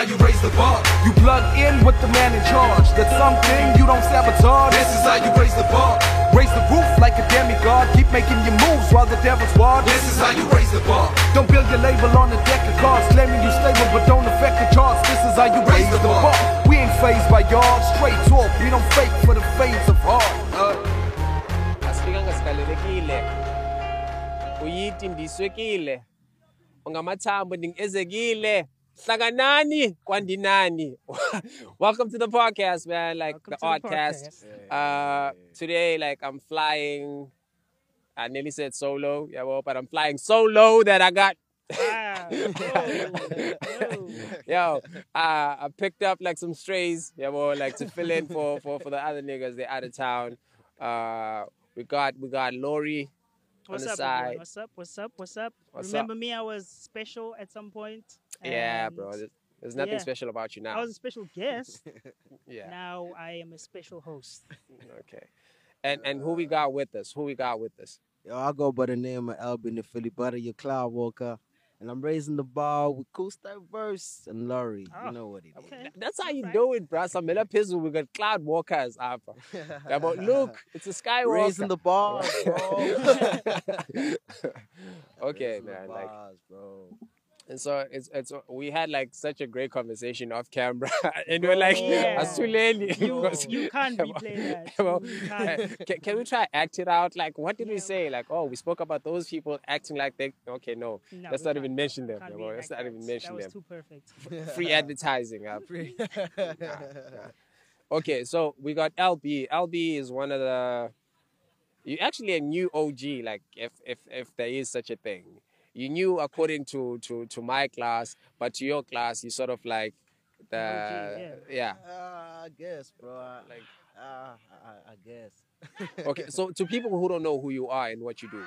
how you raise the bar. You plug in with the man in charge. That's something you don't sabotage. This is how you raise the bar. Raise the roof like a demigod. Keep making your moves while the devil's watch. This is how you raise the bar. Don't build your label on a deck of cards. Claiming you stable but don't affect the charts. This is how you raise, Raise the the bar. We ain't phased by y'all. Straight talk. We don't fake for the fades of heart. Uh, ungamathambo ndingezekile hlanganani kwandinani welcome to the podcast man like Welcome the to the podcast uh today like i'm flying i nearly said solo yeah well but i'm flying so low that i got Wow. Yo. Yo, uh, I picked up like some strays, yeah, well, like to fill in for, for, for the other niggas. They're out of town. Uh, we got we got Lori on the up, everyone? side. What's up? What's up? What's up? What's up? Remember me? I was special at some point. Yeah, and bro. There's, there's nothing yeah. special about you now. I was a special guest. yeah. Now I am a special host. Okay. And and who we uh, got with us? Who we got with us? Yo, I go by the name of Albin the Philly Butter, your Cloud Walker. And I'm raising the bar with Cool Verse and Laurie. Oh, you know what it is. Okay. Th- That's how you Right. do it, bro. Some Miller Pizzle, we got Cloud Walkers up. Yeah, but look, it's a Skywalker. Raising the bar, bro. okay, Raising the man. Like bro. And so it's it's we had like such a great conversation off camera, and we're like, Yeah. "Asuleli." You, Because- you can't replay that. Well, can't. can, can we try act it out? Like, what did we say? Like, oh, we spoke about those people acting like they. Okay, no, No, let's not even mention them. can't bro. Let's not even mention That was them. too perfect. Free advertising. uh, Okay, so we got LB. LB is one of the. You actually a new OG, like if if if there is such a thing. You knew according to to to my class, but to your class, you sort of like the OG, yeah. Uh, I guess, bro. I, Like uh, I, I guess. okay, so to people who don't know who you are and what you do,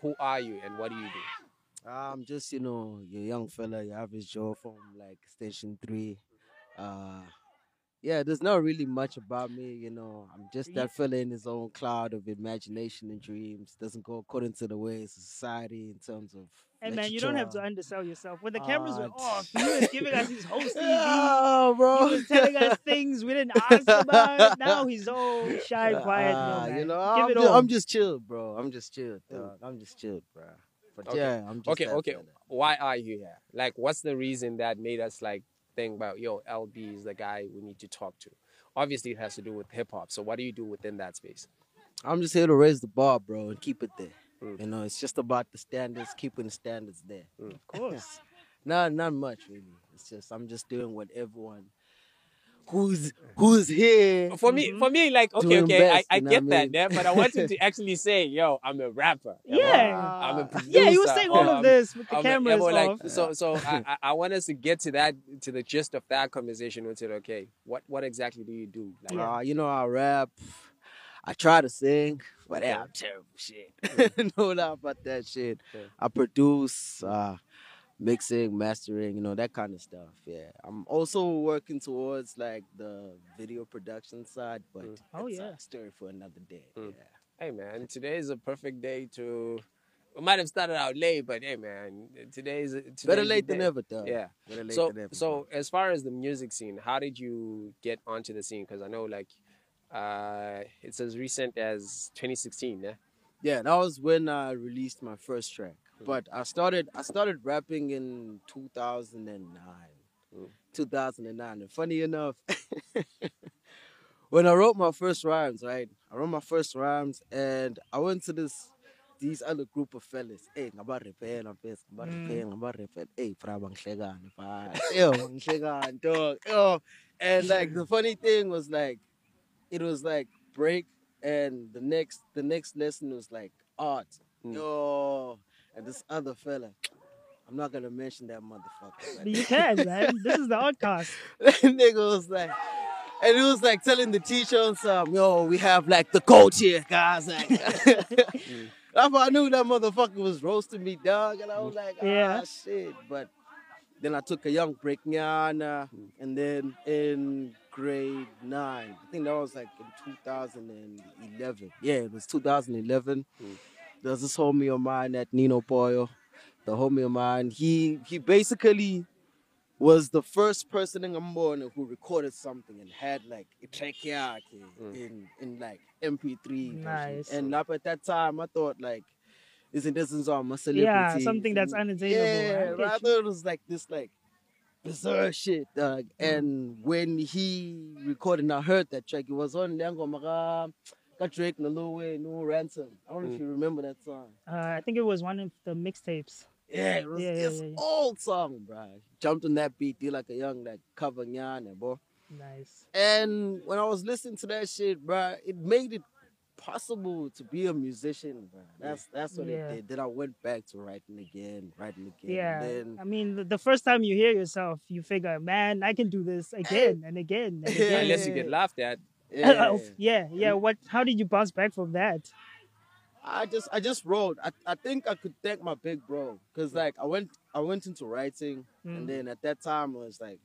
who are you and what do you do? I'm just, you know, your young fella, You have your average Joe from like Station 3. Uh, yeah, there's not really much about me, you know. I'm just that fella in his own cloud of imagination and dreams. Doesn't go according to the ways of society in terms of. Hey man, you don't have to undersell yourself. When the cameras were Ah, off, he was giving us his host TV. Oh, He bro. was telling us things we didn't ask about. Now he's all shy, quiet. Ah, no, you know, I'm it just, all. I'm just chilled, bro. I'm just chilled, dog. I'm just chilled, bro. But Okay. yeah, I'm just Okay, okay. fella. Why are you here? Like, what's the reason that made us like think about yo LB is the guy we need to talk to? Obviously, it has to do with hip hop. So, what do you do within that space? I'm just here to raise the bar, bro, and keep it there. Mm. You know, it's just about the standards, keeping the standards there. of course. Not not much really. It's just I'm just doing what everyone who's who's here. For me, for me, like okay, okay, best, I, I get what I that, mean? yeah, but I wanted to actually say, yo, I'm a rapper. Yeah. I'm a producer. Yeah, he was saying all of this with the I'm a- cameras yeah, but, like, off. So, so I, I- I want us to get to that, to the gist of that conversation. We said, okay, what, what exactly do you do? Like, Uh, you know, I rap. I try to sing, but yeah, I'm terrible shit. no doubt about that shit. Yeah. I produce, uh, mixing, mastering, you know, that kind of stuff. Yeah. I'm also working towards like the video production side, but Mm. Oh, that's yeah. a story for another day. Mm. Yeah. hey man, today is a perfect day to. We might have started out late, but hey man, today is today's Better late than never, though. Yeah. Better late So, than never. so as far as the music scene, how did you get onto the scene? Because I know, like, uh, it's as recent as 2016, yeah. Yeah, that was when I released my first track. But I started I started rapping in 2009. Mm. 2009. And funny enough, when I wrote my first rhymes, right? I wrote my first rhymes and I went to this these other group of fellas. Hey, ngaba repair na best, ngaba Mm. repair, ngaba repair. Hey, fra bangihlekana fa. Yo, bangihlekana dog. Yo. And like the funny thing was like it was like break and the next the next lesson was like art. Mm. Yo, and this other fella. I'm not gonna mention that motherfucker. You can, man. This is the outcast. that nigga was like, and it was like telling the teacher on some, yo, we have like the coach here, guys. Like, that's why I knew that motherfucker was roasting me, dog. And I was like, ah, Yeah. shit. But then I took a young break, Nyana, and then in grade nine, I think that was like in 2011. Yeah, it was 2011. Mm. There was this homie of mine at Nino Poyo, the homie of mine. He he basically was the first person in Ambona who recorded something and had like a track yakhe in in like MP3. Nice. And up at that time, I thought like, isn't this a celebrity? Yeah, something that's unattainable. I Yeah, get right? I you. thought it was like this like bizarre shit, dog. Mm. And when he recorded and I heard that track, it was on Liango Mara, got Drake, no Lil Wayne, no Ransom. I don't know if you remember that song. Uh, I think it was one of the mixtapes. Yeah, it was Yeah, yeah, this yeah, yeah. old song, bro. Jumped on that beat, did like a young like cover nyana, bro. Nice. And when I was listening to that shit, bro, it made it possible to be a musician, bro. That's that's what Yeah. it did. Then I went back to writing again, writing again. Yeah. Then, I mean, the, the first time you hear yourself, you figure, man, I can do this again and again and again. Unless you get laughed at. yeah, yeah, yeah. What? How did you bounce back from that? I just I just wrote. I, I think I could thank my big bro because like I went I went into writing Mm. and then at that time I was like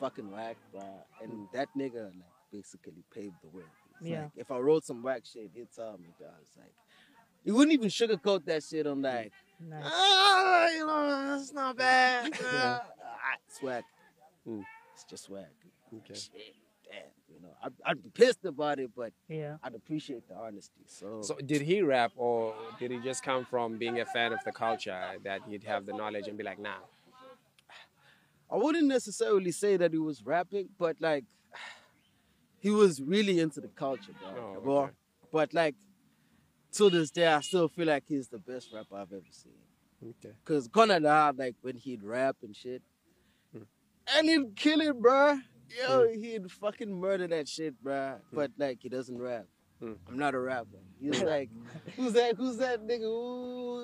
fucking whack, bro. And that nigga like basically paved the way. It's Yeah. Like, if I wrote some whack shit, he'd tell me, dog. It's like he wouldn't even sugarcoat that shit. I'm like, Nice. ah, you know, it's not bad. Yeah. Ah, it's whack. Mm. It's just whack. Okay. Shit, damn. You know, I'd, I'd be pissed about it, but Yeah. I'd appreciate the honesty. So, So did he rap or did he just come from being a fan of the culture that he'd have the knowledge and be like, nah? I wouldn't necessarily say that he was rapping, but like he was really into the culture, bro. Oh, bro. okay. But like to this day, I still feel like he's the best rapper I've ever seen. Okay. Cause Conada, like when he'd rap and shit, Hmm. and he'd kill it, bro. Yo, he'd fucking murder that shit, bro. But like he doesn't rap. Hmm. I'm not a rapper. He's like, who's that? Who's that nigga? Ooh,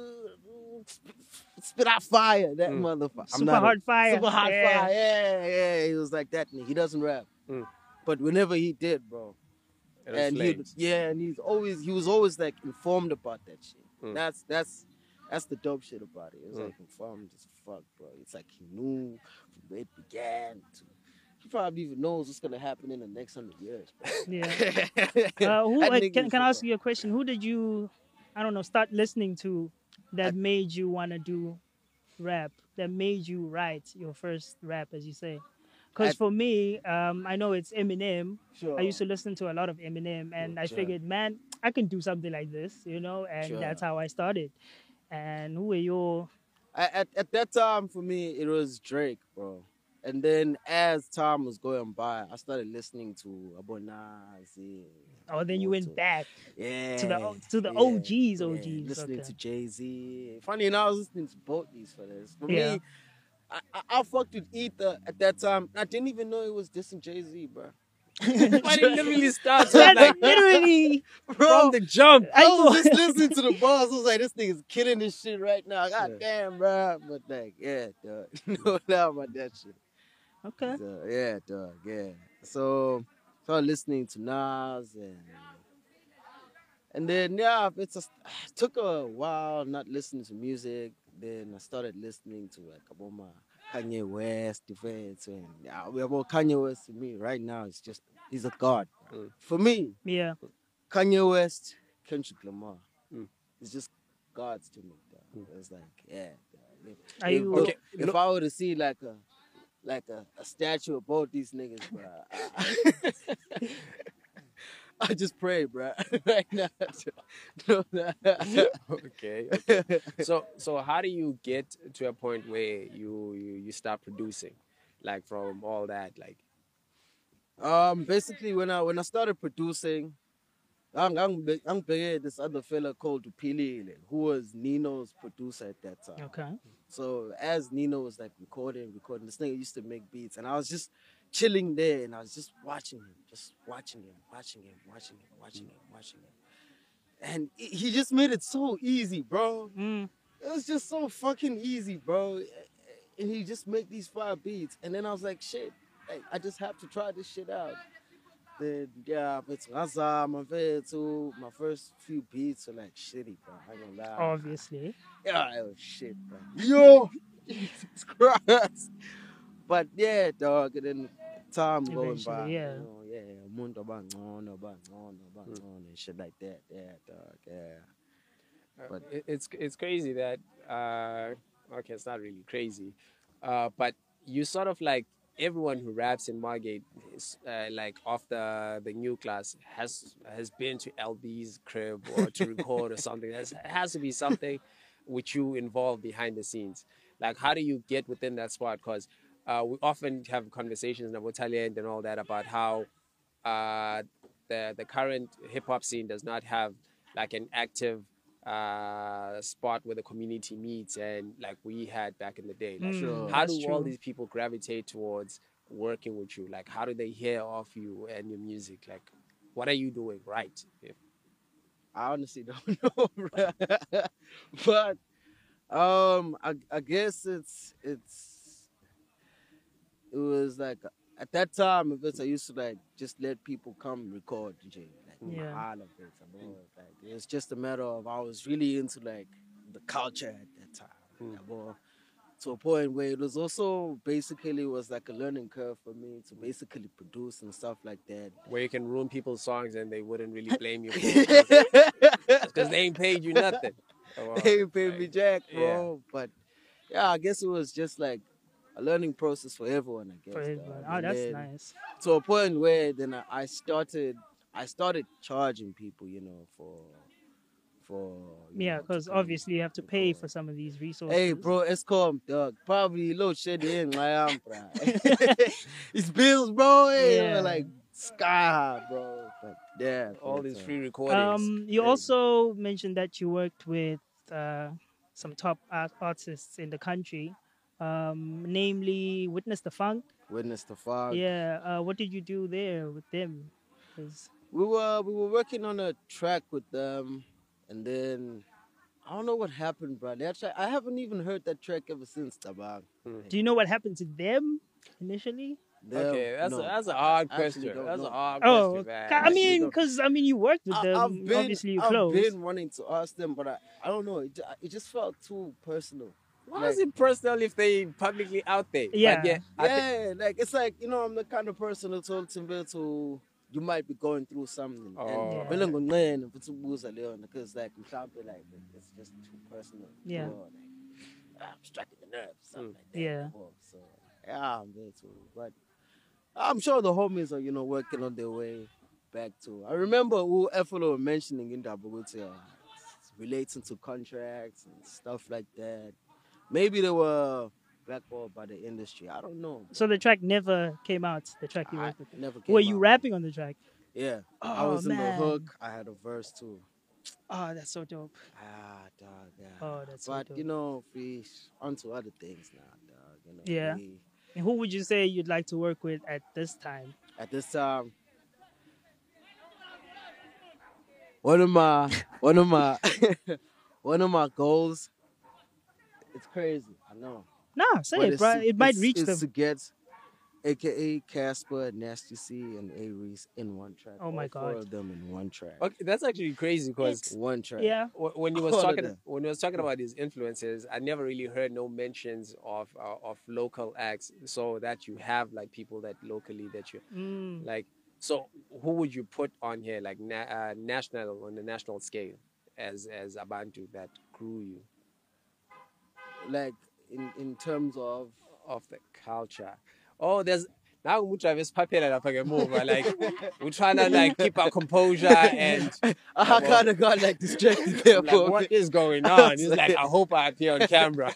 ooh, spit, spit out fire, that Hmm. motherfucker. I'm Super not a- hard fire. Super hot yeah. fire. Yeah, yeah. He was like that. nigga. He doesn't rap. Mm. But whenever he did, bro. It And he yeah, and he's always he was always like informed about that shit. Mm. That's that's that's the dope shit about it. It was Mm. like informed as fuck, bro. It's like he knew from where it began to he probably even knows what's gonna happen in the next hundred years. Bro. Yeah. Uh, who? Uh, can can I ask you a question? Who did you, I don't know, start listening to that made you wanna do rap? That made you write your first rap, as you say? Because for me, um, I know it's Eminem. Sure. I used to listen to a lot of Eminem, and I figured, man, I can do something like this, you know, and Sure. that's how I started. And who were your? at, at that time for me it was Drake, bro. And then as time was going by, I started listening to Abonazi. Oh, then you went back. Yeah. To the to the yeah, OGs, yeah, OGs, Listening okay. to Jay Z. Funny enough, I was listening to both these fellas. For Yeah. me, I, I, I fucked with Ether at that time. I didn't even know it was dissing Jay Z, bro. But it literally That's like literally. Bro, from the jump. I I was just listening to the bars. I was like, this nigga's killing this shit right now. God Yeah. damn, bro. But like, yeah, dog. no doubt about that shit. Okay. So, yeah, dog. Yeah. So started listening to Nas and and then yeah, it's a, took a while not listening to music. Then I started listening to like Obama, Kanye West, different and yeah, well, Kanye West to me right now is just he's a god. Mm. For me, Yeah. Kanye West, Kendrick Lamar, Mm. it's just gods to me. Dog. It's like yeah. If- Are if, you- Okay, if I were to see like a like a, a statue of both these niggas, bro, I, just pray, bro. right now. No, no. okay. okay. So so how do you get to a point where you you, you start producing, like from all that like um, basically, when I when I started producing, I'm I'm I'm this other fella called Pili, who was Nino's producer at that time. Okay. So as Nino was like recording, recording, this nigga used to make beats, and I was just chilling there, and I was just watching him, just watching him, watching him, watching him, watching him, watching him, and he- just made it so easy, bro. Mm. It was just so fucking easy, bro. And he just make these five beats, and then I was like, shit, like, I just have to try this shit out. Then yeah, but Gaza, my too. My first few beats are like shitty, bro. I ain't gonna lie. Obviously. Yeah, it was shit, bro. Yo, Jesus Christ. But yeah, dog, and then time going by. yeah. You know, yeah, umuntu abangcono, abangcono, abangcono, and shit like that. Yeah, dog, yeah. But But- it, it's it's crazy that uh, okay, it's not really crazy, uh, but you sort of like everyone who raps in Margate, is, uh, like of the new class, has has been to LB's crib or to record or something. There's has to be something which you involve behind the scenes. Like, how do you get within that spot? Because uh, we often have conversations in Talent and all that about how uh, the the current hip hop scene does not have like an active uh, spot where the community meets and like we had back in the day. Like, Mm, how that's do all these people gravitate towards working with you? Like, how do they hear of you and your music? Like, what are you doing right? If- I honestly don't know, but um, I, I guess it's it's it was like at that time, if it's I used to like just let people come record DJ, like Yeah. all of it. I mean, Like it's just a matter of I was really into like the culture at that time. Mm. yeah, to a point where it was also basically was like a learning curve for me to basically produce and stuff like that. Where you can ruin people's songs and they wouldn't really blame you because they ain't paid you nothing. Oh, wow. Hey, baby Like, Jack, yeah. bro. But yeah, I guess it was just like a learning process for everyone. I guess. For everyone. Oh, that's nice. To a point where then I- I started, I started charging people, you know, for, for. Yeah, because obviously you have to pay for some of these resources. Hey, bro, Eskom, dog. Probably load shedding I am, bro. it's bills, bro. Hey, Yeah. like sky high, bro. But yeah, all these uh, free recordings. Um, you Crazy. also mentioned that you worked with uh, some top art- artists in the country, um, namely Witness the Funk. witness the Funk. yeah, uh, what did you do there with them? 'Cause- we were we were working on a track with them, and then I don't know what happened, bro. That track, I haven't even heard that track ever since, Tabag. Hmm. do you know what happened to them initially? Them, okay, that's no. a, that's a hard question. That's know. a hard Oh, question, man. I actually mean, because I mean, you worked with I, them. have been, obviously, you I've close. been wanting to ask them, but I, I don't know. It, it just felt too personal. Why like- is it personal if they publicly out there? But Yeah. yeah, yeah, like it's like you know, I'm the kind of person who told Timber to you might be going through something. Oh. And vele ngonqena futhi ubuza leyo nto, because like mhlawumbe like it's just too personal. Yeah. Or, like, ah, I'm striking the nerves, something Mm. like that. Yeah. Or, So yeah, I'm there too. But I'm sure the homies are, you know, working on their way back to I remember who Efolo were mentioning in Dabugutia relating to contracts and stuff like that. Maybe they were blackballed by the industry. I don't know. So the track never came out. The track you I worked with. never came Were you rapping on the track? Yeah. I Oh, was in the hook. I had a verse too. Oh, that's so dope. Ah, dog, yeah. Oh, that's so but you know, we onto other things now, dog. You know, Yeah. we- And who would you say you'd like to work with at this time? at this time, one of my, one of my, one of my goals. It's crazy, I know. Nah, say but it, bro. It might it's- reach it's them. to get, AKA Cassper, Nasty C, and A-Reece in one track. Oh my All Four God. of them in one track. okay, that's actually crazy because One track. Yeah. when you was All talking when you was talking about these influences, I never really heard no mentions of uh, of local acts. So that you have like people that locally that you Mm. like. So who would you put on here like na- uh, national on the national scale as as a Abantu that grew you Like in in terms of of the culture? Oh, there's. Now we try this ngemuva like we're trying to like keep our composure and I kind of got like distracted there like, what is going on? It's like I hope I appear on camera.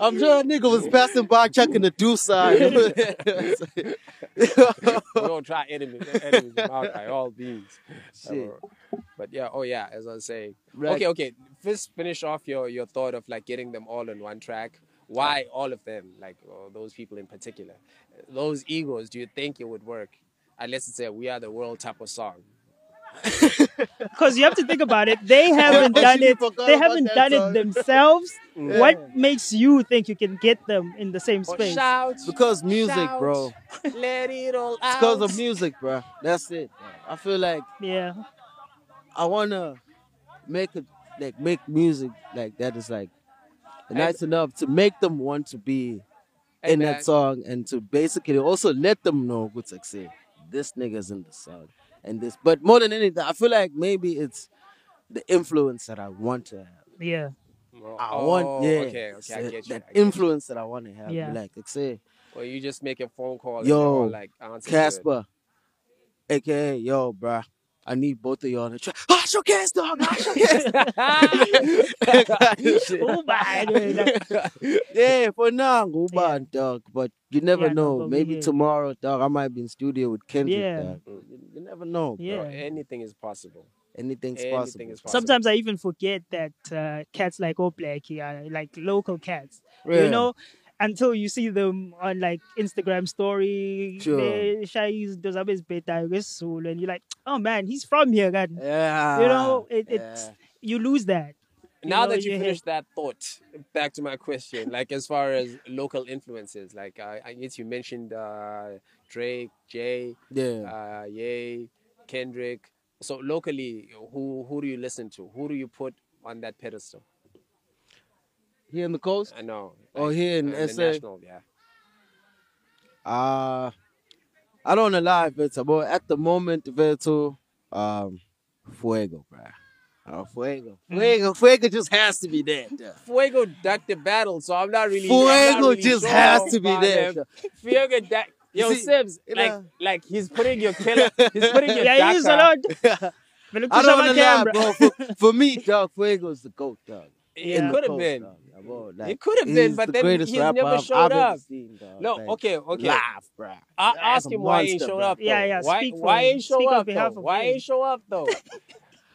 I'm sure a nigga was passing by checking the do side. we don't try enemies, enemies by all means. Shit. But yeah, oh yeah, as I was saying. Right. Okay, okay. First, finish off your your thought of like getting them all on one track. Why all of them? Like those people in particular, those egos. Do you think it would work? Unless it's a "We Are the World" type of song. Because you have to think about it. They haven't done it. They haven't done it themselves. Yeah. What makes you think you can get them in the same space? shout, Because music, shout, bro. Let it all It's out. because of music, bro. That's it. I feel like Yeah. I wanna make it like make music like that is like nice enough to make them want to be And, in that song and to basically also let them know what's like say this nigga's in the song and this but more than anything I feel like maybe it's the influence that I want to have. Yeah. I Oh, want yeah okay, okay, I that- get you. that I get you. influence that I want to have. Yeah. Like, like say Or you just make a phone call. Yo, they're like answer to it. Cassper, aka yo, bruh. I need both of y'all to try. Ah, showcase, dog. Ah, showcase. Oh my God. yeah, for now, go Yeah. on, dog. But you never Yeah, know. but Maybe hear tomorrow, dog, I might be in studio with Kendrick. Yeah. dog. You, you never know. Yeah. Bro, anything is possible. Anything's Anything possible. is possible. Sometimes I even forget that uh, cats like All Black are like local cats. Yeah. You know, until you see them on like Instagram story, Sure. they shayis does always better and you're like, oh man, he's from here, God. Yeah. You know, it, yeah. it's you lose that. You now know, that you you finished that thought, back to my question, like as far as local influences, like I, I guess you mentioned uh, Drake, Jay, Yeah. uh, Ye, Kendrick. So locally, who who do you listen to? Who do you put on that pedestal? Here in the coast? I know. Oh, here in uh, the SA? national, yeah. Uh I don't wanna lie, Vito, but at the moment, Vito, um, Fuego, bruh. Oh, Fuego. Mm. Fuego, Fuego just has to be there. dog. Fuego ducked the battle, so I'm not really. I'm not Fuego really just sure has to be there. him. Fuego duck. Yo, You see, Sims, like, know- like he's putting your killer, he's putting your Yeah, he's a lot. I don't wanna lie, bro. For, for me, dog, Fuego's the GOAT, dog. It could have been. dog. Yeah, bro, It could have been, but the then greatest he's never I've- showed ever up. seen. No, Like, okay, okay. Live, bruh. I That's ask a him why he ain't showed up. Though. Yeah, yeah, Why, speak for why him. ain't show up of Why him. ain't show up though?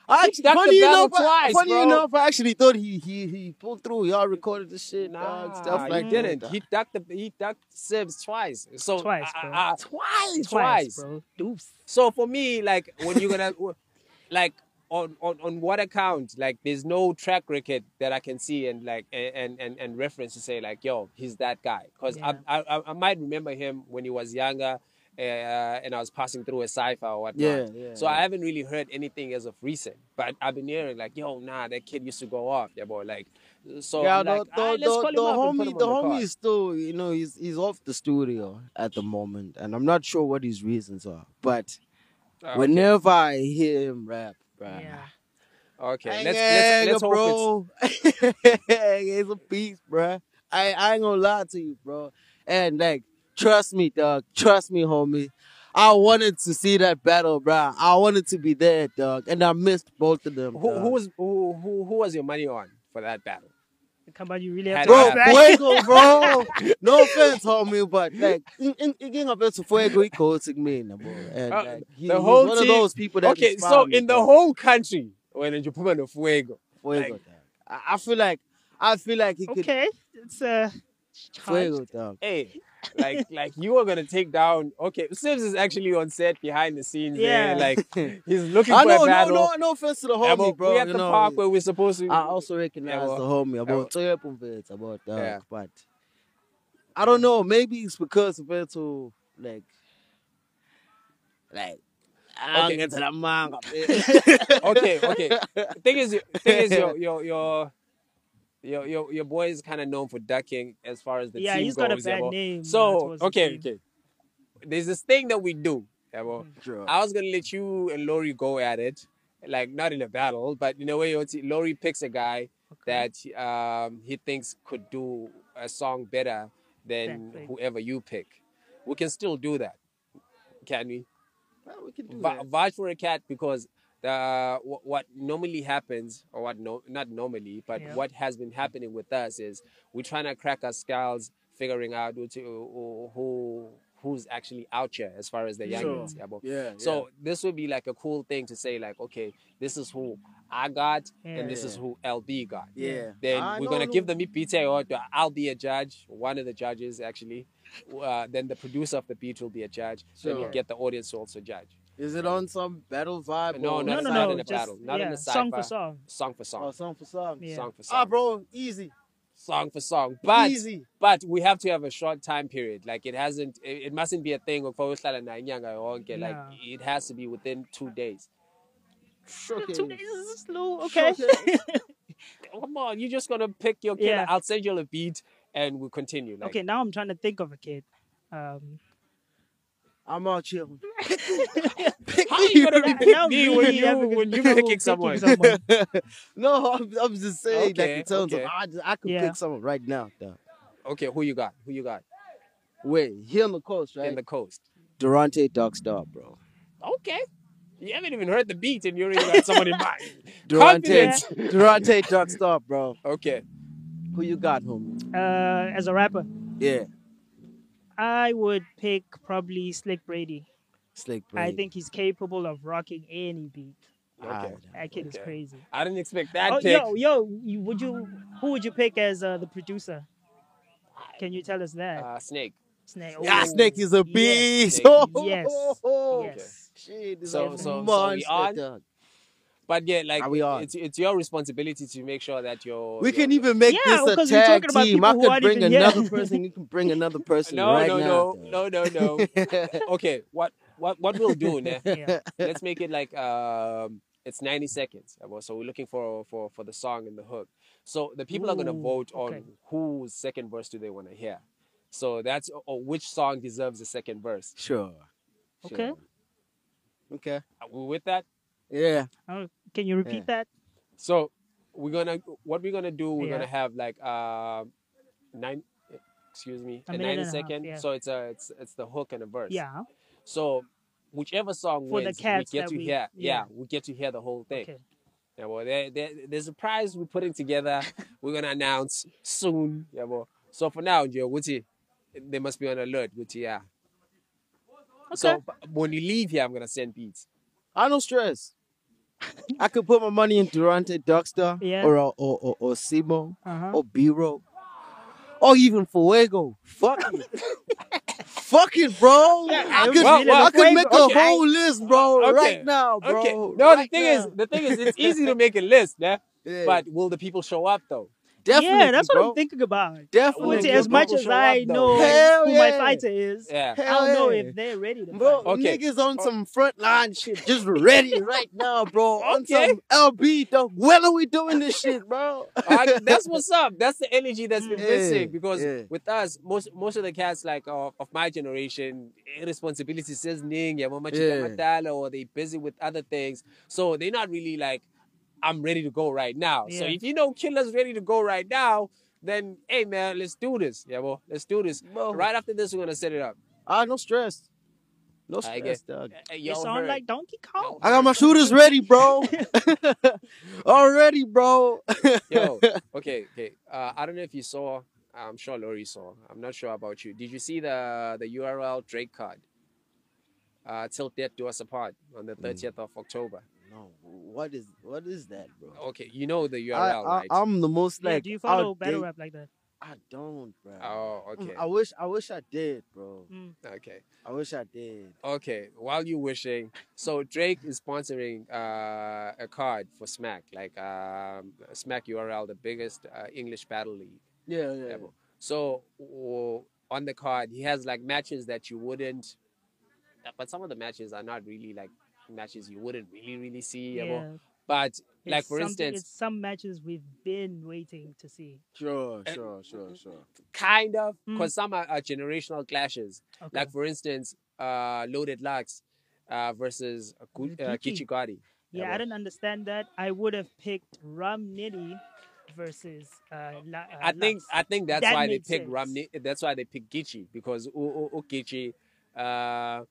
I, He funny the battle enough, twice, funny bro. enough, I actually thought he he he pulled through. Y'all recorded the shit, dog. Nah, Stuff like he didn't. dog. He ducked the he ducked Sibs twice. So Twice, uh, bro. uh, Twice, twice. bro. Deuce. So for me, like when you're gonna, like on, on on what account? Like there's no track record that I can see and like and and and reference to say like, yo, he's that guy. Because Yeah. I, I I might remember him when he was younger. Uh, and I was passing through a cipher or whatnot. Yeah, yeah, So yeah. I haven't really heard anything as of recent, but I've been hearing like, yo, nah, that kid used to go off, yeah, boy. Like, so yeah, the, like, the, "Ah, the, let's call him the homie, the homie card." is still, you know, he's he's off the studio at the moment, and I'm not sure what his reasons are. But Ah, whenever I hear him rap, bruh, okay. Okay, Hey, let's let's, let's hope it's bro. it's a piece, bruh. I, I ain't gonna lie to you, bro. And like, trust me, dog. Trust me, homie. I wanted to see that battle, bruh. I wanted to be there, dog. And I missed both of them. Who, who was who, who who was your money on for that battle? Come on, you really have to Bro. Fuego, bro. No offense, homie, but like, in, in, in offense to Fuego, me, nah, bro. And Uh, like, he, the whole one team- of those people that Okay, so me, in the dog. whole country, when you put on the fuego, Fuego, like- I, I feel like, I feel like he could Okay, it's uh, Fuego, dog. hey, like like you are gonna take down. Okay, Sims is actually on set behind the scenes. Yeah. there, like he's looking I for know, a no, battle. no, no offense to the homie, but bro. we at you the know, park where we're supposed to. I also recognize Yeah, well, the homie yeah, about Toya Pumbet, about that, Yeah. but I don't know. Maybe it's because of it to like, like. I Okay. don't get to the okay, okay. thing is, thing is, your your your your your, your boy is kind of known for ducking as far as the yeah, team he's goes. got a bad bro. name. So towards the okay, team. okay. There's this thing that we do. Yeah, bro. Sure. I was gonna let you and Lori go at it, like not in a battle, but in a way, it's- Lori picks a guy that um, he thinks could do a song better than Exactly. whoever you pick. We can still do that, can we? Well, we can do Vi- that. vouch for a cat because the wh- what normally happens, or what no, not normally, but Yeah. what has been happening with us is we're trying to crack our skulls, figuring out who, to, who, who who's actually out here as far as the Sure. youngins. Yeah. Yeah. So this would be like a cool thing to say, like, okay, this is who I got, and this is who LB got. yeah. Then I we're know gonna the- give them beat or I'll be a judge, one of the judges actually. Uh, then the producer of the beat will be a judge. Then you get the audience to also judge. Is it on some battle vibe? No, or not no, in- no, not no, in a just battle, not in yeah, a song for song. Song for song, Oh, song for song. Yeah. song for song. Ah, bro, easy, song for song. But easy. but we have to have a short time period. Like it hasn't, it, it mustn't be a thing. of uhlala naye inyanga. Like Nah. it has to be within two days. Showcase. Two days is slow. Okay. Showcase. Come on, you're just gonna pick your killer. Yeah. I'll send you a beat and we'll continue. Like, okay, now I'm trying to think of a kid. Um, I'm all here. How are you gonna be picking? me me when you African when you people picking someone. someone. no, I'm, I'm just saying Okay, like in terms okay. of I, just- I could Yeah. pick someone right now. Though. Okay, who you got? Who you got Wait, here on the coast, right? in the coast? Durante Darkstar, bro. Okay. You haven't even heard the beat and you already got someone in mind. Durante, Confidence. Durante Darkstar, bro. Okay. Who you got, homie? Uh, as a rapper, Yeah, I would pick probably Slick Brady. Slick Brady. I think he's capable of rocking any beat. Okay. That kid is crazy. I didn't expect that Oh, pick. yo, yo, you, would you? Who would you pick as uh, the producer? Can you tell us that? Uh, Snake. Snake. Ah, Oh, Snake is a yes. beast. Snake. Oh, Yes. Yes. Shit, this So- is so- so we on? Dog. But yeah, like Are we on? it's it's your responsibility to make sure that you're. We you're- can even make Yeah, this a because we're tag talking about team. people I who could aren't bring even here. another person. You can bring another person No, right no, now. no, no, no, no. okay, what what what we'll do now? Yeah. Let's make it like um, it's ninety seconds. Uh, So we're looking for for for the song and the hook. So the people are gonna Ooh, vote on okay. whose second verse do they want to hear. So that's or which song deserves a second verse. Sure. Okay. Okay. Are we with that? Yeah. Oh, can you repeat that? So we're gonna what we're gonna do. We're Yeah. gonna have like um nine. Excuse me, A a, minute ninety and a half, second. yeah. So it's a it's it's the hook and a verse. Yeah. So whichever song For the wins, cats we get to we- hear. yeah. Yeah. we get to hear the whole thing. Okay. Yeah, well, there, there, there's a prize we're putting together. we're gonna announce soon. Yeah, well. So for now, Joe, what's it? They must be on alert. What's yeah. So Okay. but when you leave here, I'm gonna send beats. I no stress. I could put my money in Durante Darkstar Yeah. or or or, or Simo Uh-huh. or B-Roll or even Fuego. Fuck it. Fuck it, bro. I could, well, well, I could make a okay. whole list, bro, Okay. right now, bro. Okay. No, Right the thing now. is, the thing is, it's easy to make a list, yeah. Yeah. But will the people show up though? Definitely, yeah, that's what bro. I'm thinking about. Definitely, as much as I up, know Hell who my fighter is, Yeah. I don't know yeah. if they're ready to Bro, fight. Okay. niggas on oh. some frontline shit, just ready right now, bro. On some LB, dog. When are we doing this shit, bro? I- that's what's up. That's the energy that's been Yeah, missing because yeah. with us, most most of the cats like of, of my generation, irresponsibility says ning, yeah, mama chica Yeah. matala, or they busy with other things, so they're not really like, I'm ready to go right now. So if you know Killer's ready to go right now, then hey man, let's do this, yeah, well, let's do this. Bro. Right after this, we're gonna set it up. Ah, no stress. No I stress, get- dog. Hey, You sound like Donkey Kong. I got my shooters ready, bro. Already, bro. Yo, okay, okay. Uh, I don't know if you saw. I'm sure Lori saw. I'm not sure about you. Did you see the the URL Drake card? Uh, till death do us apart on the 30th of October. No, what is what is that, bro? Okay, you know the I, URL, I, right? I'm the most Yeah, like. do you follow outdate- battle rap like that? I don't, bro. oh, okay, I wish I wish I did, bro. Mm. okay, I wish I did. okay. While you wishing, so Drake is sponsoring uh, a card for Smack, like um, Smack URL, the biggest uh, English battle league. Yeah, yeah. level. So w- on the card, he has like matches that you wouldn't, but some of the matches are not really like matches you wouldn't really really see. Yeah. Yeah. But like for instance, it's some matches we've been waiting to see. Sure, sure, sure, sure. kind of, Mm. because some are, are generational clashes. Okay. Like for instance, uh, Loaded Lux uh, versus Gu- uh, Geechi. Geechi Gotti. yeah, I well, didn't understand that. I would have picked Rum Nitty versus uh, La- uh I think Lux. I think that's That why they makes pick sense. Ramni. That's why they pick Geechi because Geechi, uh,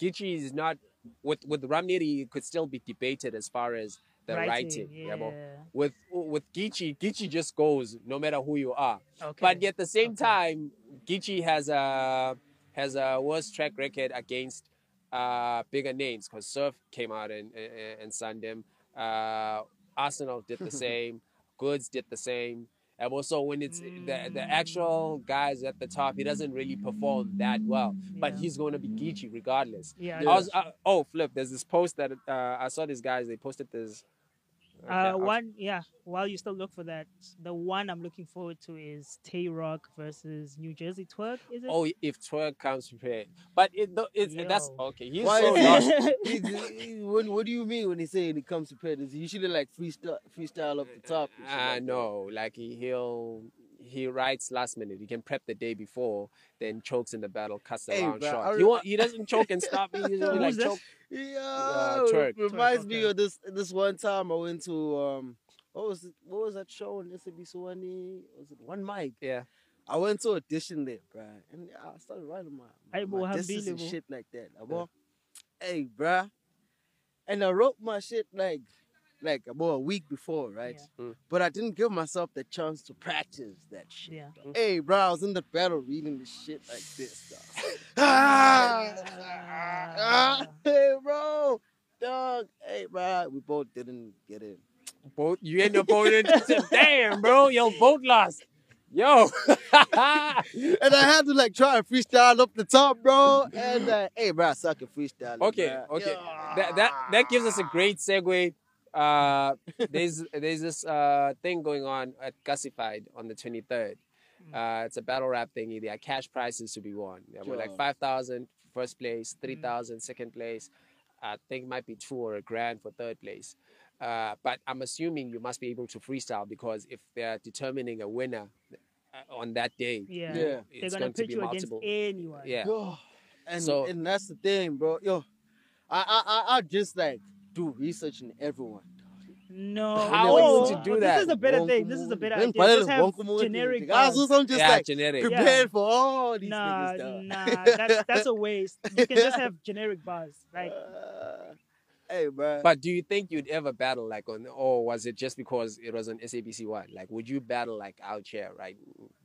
Geechi is not with with Rum Nitty. It could still be debated as far as the writing. yeah. well, with with Geechi, Geechi just goes no matter who you are. okay. But at the same Okay. time, Geechi has a has a worse track record against uh, bigger names because Surf came out and and, and signed him. Uh, Arsenal did the same. Goodz did the same. And also when it's the the actual guys at the top, he doesn't really perform that well. But he's going to be Geechi regardless. yeah, I was uh, oh flip. There's this post that uh, I saw. These guys they posted this. Okay, Uh, I'll- one, yeah. While you still look for that, the one I'm looking forward to is Tay Roc versus New Jersey Twerk. Is it? Oh, if Twerk comes prepared, but it, no, it's that's okay. He's Why so is lost. He's- he- what, what do you mean when he say it comes to pet? Is he usually like freestyle, freestyle off the top? and shit I like that? know, like he, he'll he writes last minute. He can prep the day before, then chokes in the battle, cuts the Hey, round bro, short. I he re- won't, he doesn't choke and stop. He usually Who's like this? choke. Yeah, Twerk. reminds Twerk, me of this this one time I went to um what was it, what was that show in SABC One? Was it One Mic? Yeah. I went to audition there, bruh, and I started writing my, Ay, my, my disses and buhambile mo. shit like that. Abo. Hey, bruh, and I wrote my shit like like about a week before, right? Yeah. Mm. But I didn't give myself the chance to practice that shit. Yeah. Hey, bro, I was in the battle reading this shit like this, dog. ah, ah, hey, bro, dog. Hey, bro, we both didn't get in. Both you end up voting. Damn, bro, yo, both lost. Yo. And I had to like try and freestyle up the top, bro. And uh, hey, bro, I suck at freestyle. Okay, okay. That that that gives us a great segue. Uh, there's there's this uh thing going on at Gussified on the 23rd. Uh, it's a battle rap thingy. There are cash prizes to be won. Yeah, we're like Sure. 5,000 first place, 3,000 second place. I think it might be two or a grand for third place. Uh, but I'm assuming you must be able to freestyle because if they're determining a winner uh, on that day, Yeah. Yeah. They're it's gonna going be you multiple. against anyone. Yeah. Yo, and So- and that's the thing, bro. Yo, I I I, I just like do research in everyone. No. How are you oh, to do that? This that? is a better thing. This is a better Then idea. Just have wonku generic Guys, bars. I'm just yeah, like generic. Yeah. for all these things. Nah, niggas, dog. nah, that's that's a waste. You can just have generic bars. Like Uh, hey, bro. But do you think you'd ever battle like on, or was it just because it was on SABC One? Like, would you battle like out here, right?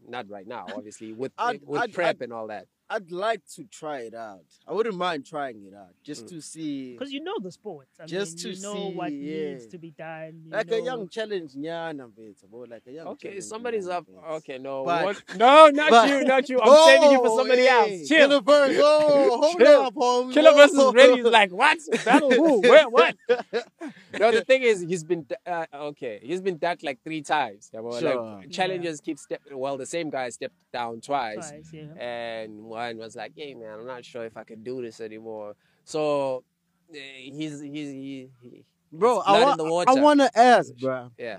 Not right now, obviously, with I'd- with I'd- prep I'd- and all that. I'd like to try it out. I wouldn't mind trying it out just Mm. to see, because you know the sport. I Just mean, to you know what see, needs to be done. you like a young challenge, nyana, bit, about like a young. Okay, challenge, somebody's up. bit. Okay, no, But- what? no, not but- you, not you. I'm saving you for Oh, somebody hey, else. Chill. Killer Bird, oh, hold Chill. up, homie. Killer versus Oh. Ready is like what? Battle who? Where? What? no, the thing is, he's been uh, okay. He's been ducked like three times. Yeah, well, Sure. Like challenges keep step. Well, the same guy stepped down twice. Twice, yeah. and one was like, "Hey man, I'm not sure if I can do this anymore." So eh, he's he's he, he Bro, It's I, wa- in the I want to ask, bro. yeah.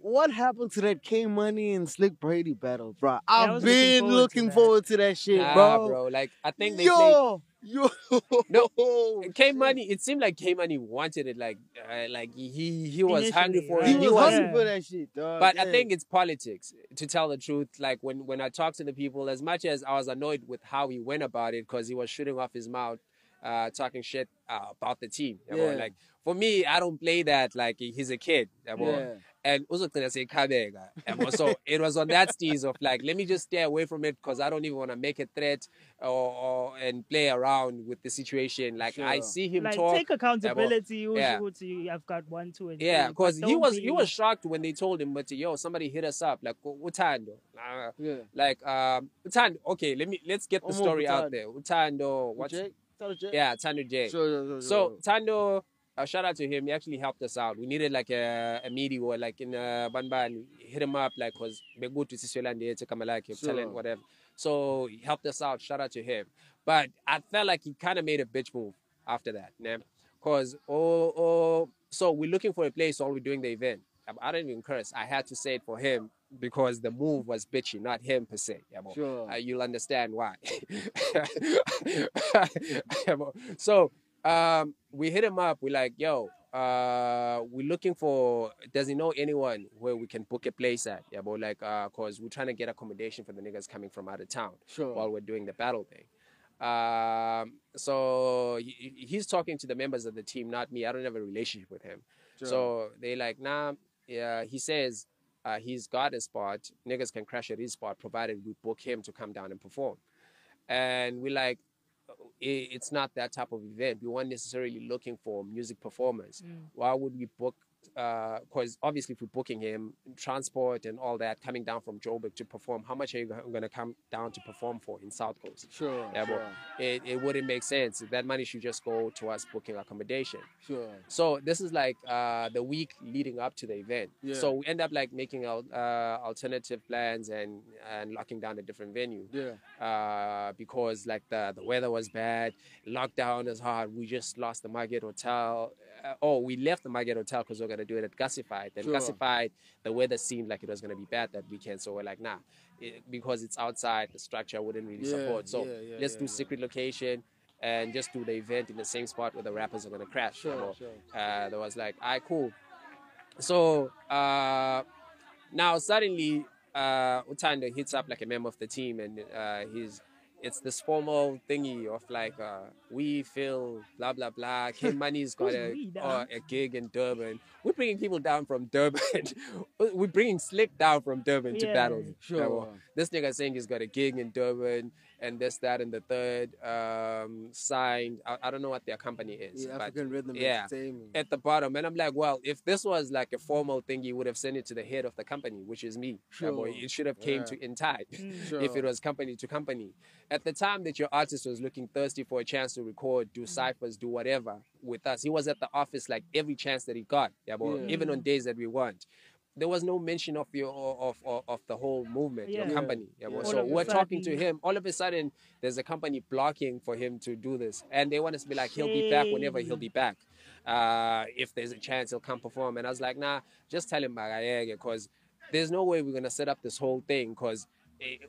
What happened to that K Money and Slick Brady battle, bro? I've was looking been forward looking that. forward to that shit, Nah, bro. bro. Like I think they played. Yo, yo, No, K Money. It seemed like K Money wanted it. Like uh, like he he was hungry for right? it. He He was was. hungry for that shit, dog. But I think it's politics. To tell the truth, like when when I talk to the people, as much as I was annoyed with how he went about it, because he was shooting off his mouth, uh, talking shit uh, about the team. Yeah, boy. Yeah. Like for me, I don't play that. Like he's a kid. Yeah, boy. Yeah. and uzogcina seyiqhabeka so it was on that steez of like let me just stay away from it because i don't even want to make a threat or, or and play around with the situation like i see him like talk take accountability. yeah. Yeah. I've got one, two, and yeah because he was be- he was shocked when they told him but yo somebody hit us up like utando uh, Yeah. like um utando okay let me let's get the story out there utando what's Jake? Tell yeah tando j Sure, sure, sure, So. Tando, uh, shout out to him. He actually helped us out. We needed like a, a media or like in uh, Banban, hit him up like was be good to Sisweland to like Sure. talent whatever. So he helped us out. Shout out to him. But I felt like he kind of made a bitch move after that, né? Cause oh oh, so we're looking for a place while we're doing the event. I- I don't even curse. I had to say it for him because the move was bitchy, not him per se. Yeah. Sure. Uh, you'll understand why. Yeah, so um, we hit him up. We're like, yo, uh, we're looking for. Does he know anyone where we can book a place at? Yeah, but like, uh, cause we're trying to get accommodation for the niggas coming from out of town Sure. while we're doing the battle thing. Um, so he, he's talking to the members of the team, not me. I don't have a relationship with him. Sure. So they like, nah. Yeah, he says uh, he's got a spot. Niggas can crash at his spot provided we book him to come down and perform. And we like, it's not that type of event. We weren't necessarily looking for music performance. Mm. Why would we book? Because obviously, if we're booking him, transport and all that, coming down from Joburg to perform, how much are you going to come down to perform for in South Coast? Sure. Yeah, sure. it, it wouldn't make sense. That money should just go to us booking accommodation. Sure. So this is like uh, the week leading up to the event. Yeah. So we end up like making uh, alternative plans and and locking down a different venue Yeah. uh, because like the the weather was bad, lockdown is hard. We just lost the Market Hotel, uh, oh, we left the Market Hotel because we are gonna do it at Gussified. Then Sure. Gussified, the weather seemed like it was gonna be bad that weekend, so we're like, nah, it, because it's outside, the structure wouldn't really Yeah, support. So yeah, yeah, let's do secret location. And just do the event in the same spot where the rappers are gonna crash. you know. sure. Uh, there was like, alright, cool. So uh, now suddenly, uh, Utando hits up like a member of the team, and uh, he's it's this formal thingy of like uh, we feel blah blah blah. King Money's got a, uh, a gig in Durban. We're bringing people down from Durban. We're bringing Slick down from Durban to battle. Sure. This nigga saying he's got a gig in Durban and this, that, and the third. Um, signed. I, I don't know what their company is. Yeah, but African Rhythm yeah. Entertainment. at the bottom. And I'm like, well, if this was like a formal thing, you would have sent it to the head of the company, which is me. Yeah, boy. Sure. It should have came Yeah. to in time Sure. if it was company to company. At the time that your artist was looking thirsty for a chance to record, do ciphers, do whatever with us, he was at the office like every chance that he got. Yeah, boy. Yeah. Even on days that we weren't. There was no mention of your of of, of the whole movement, your company. Yeah. Yeah. So All of a we're talking to him. All of a sudden, there's a company blocking for him to do this, and they want us to be like, he'll be back whenever he'll be back. Uh, if there's a chance he'll come perform. And I was like, nah, just tell him because there's no way we're gonna set up this whole thing because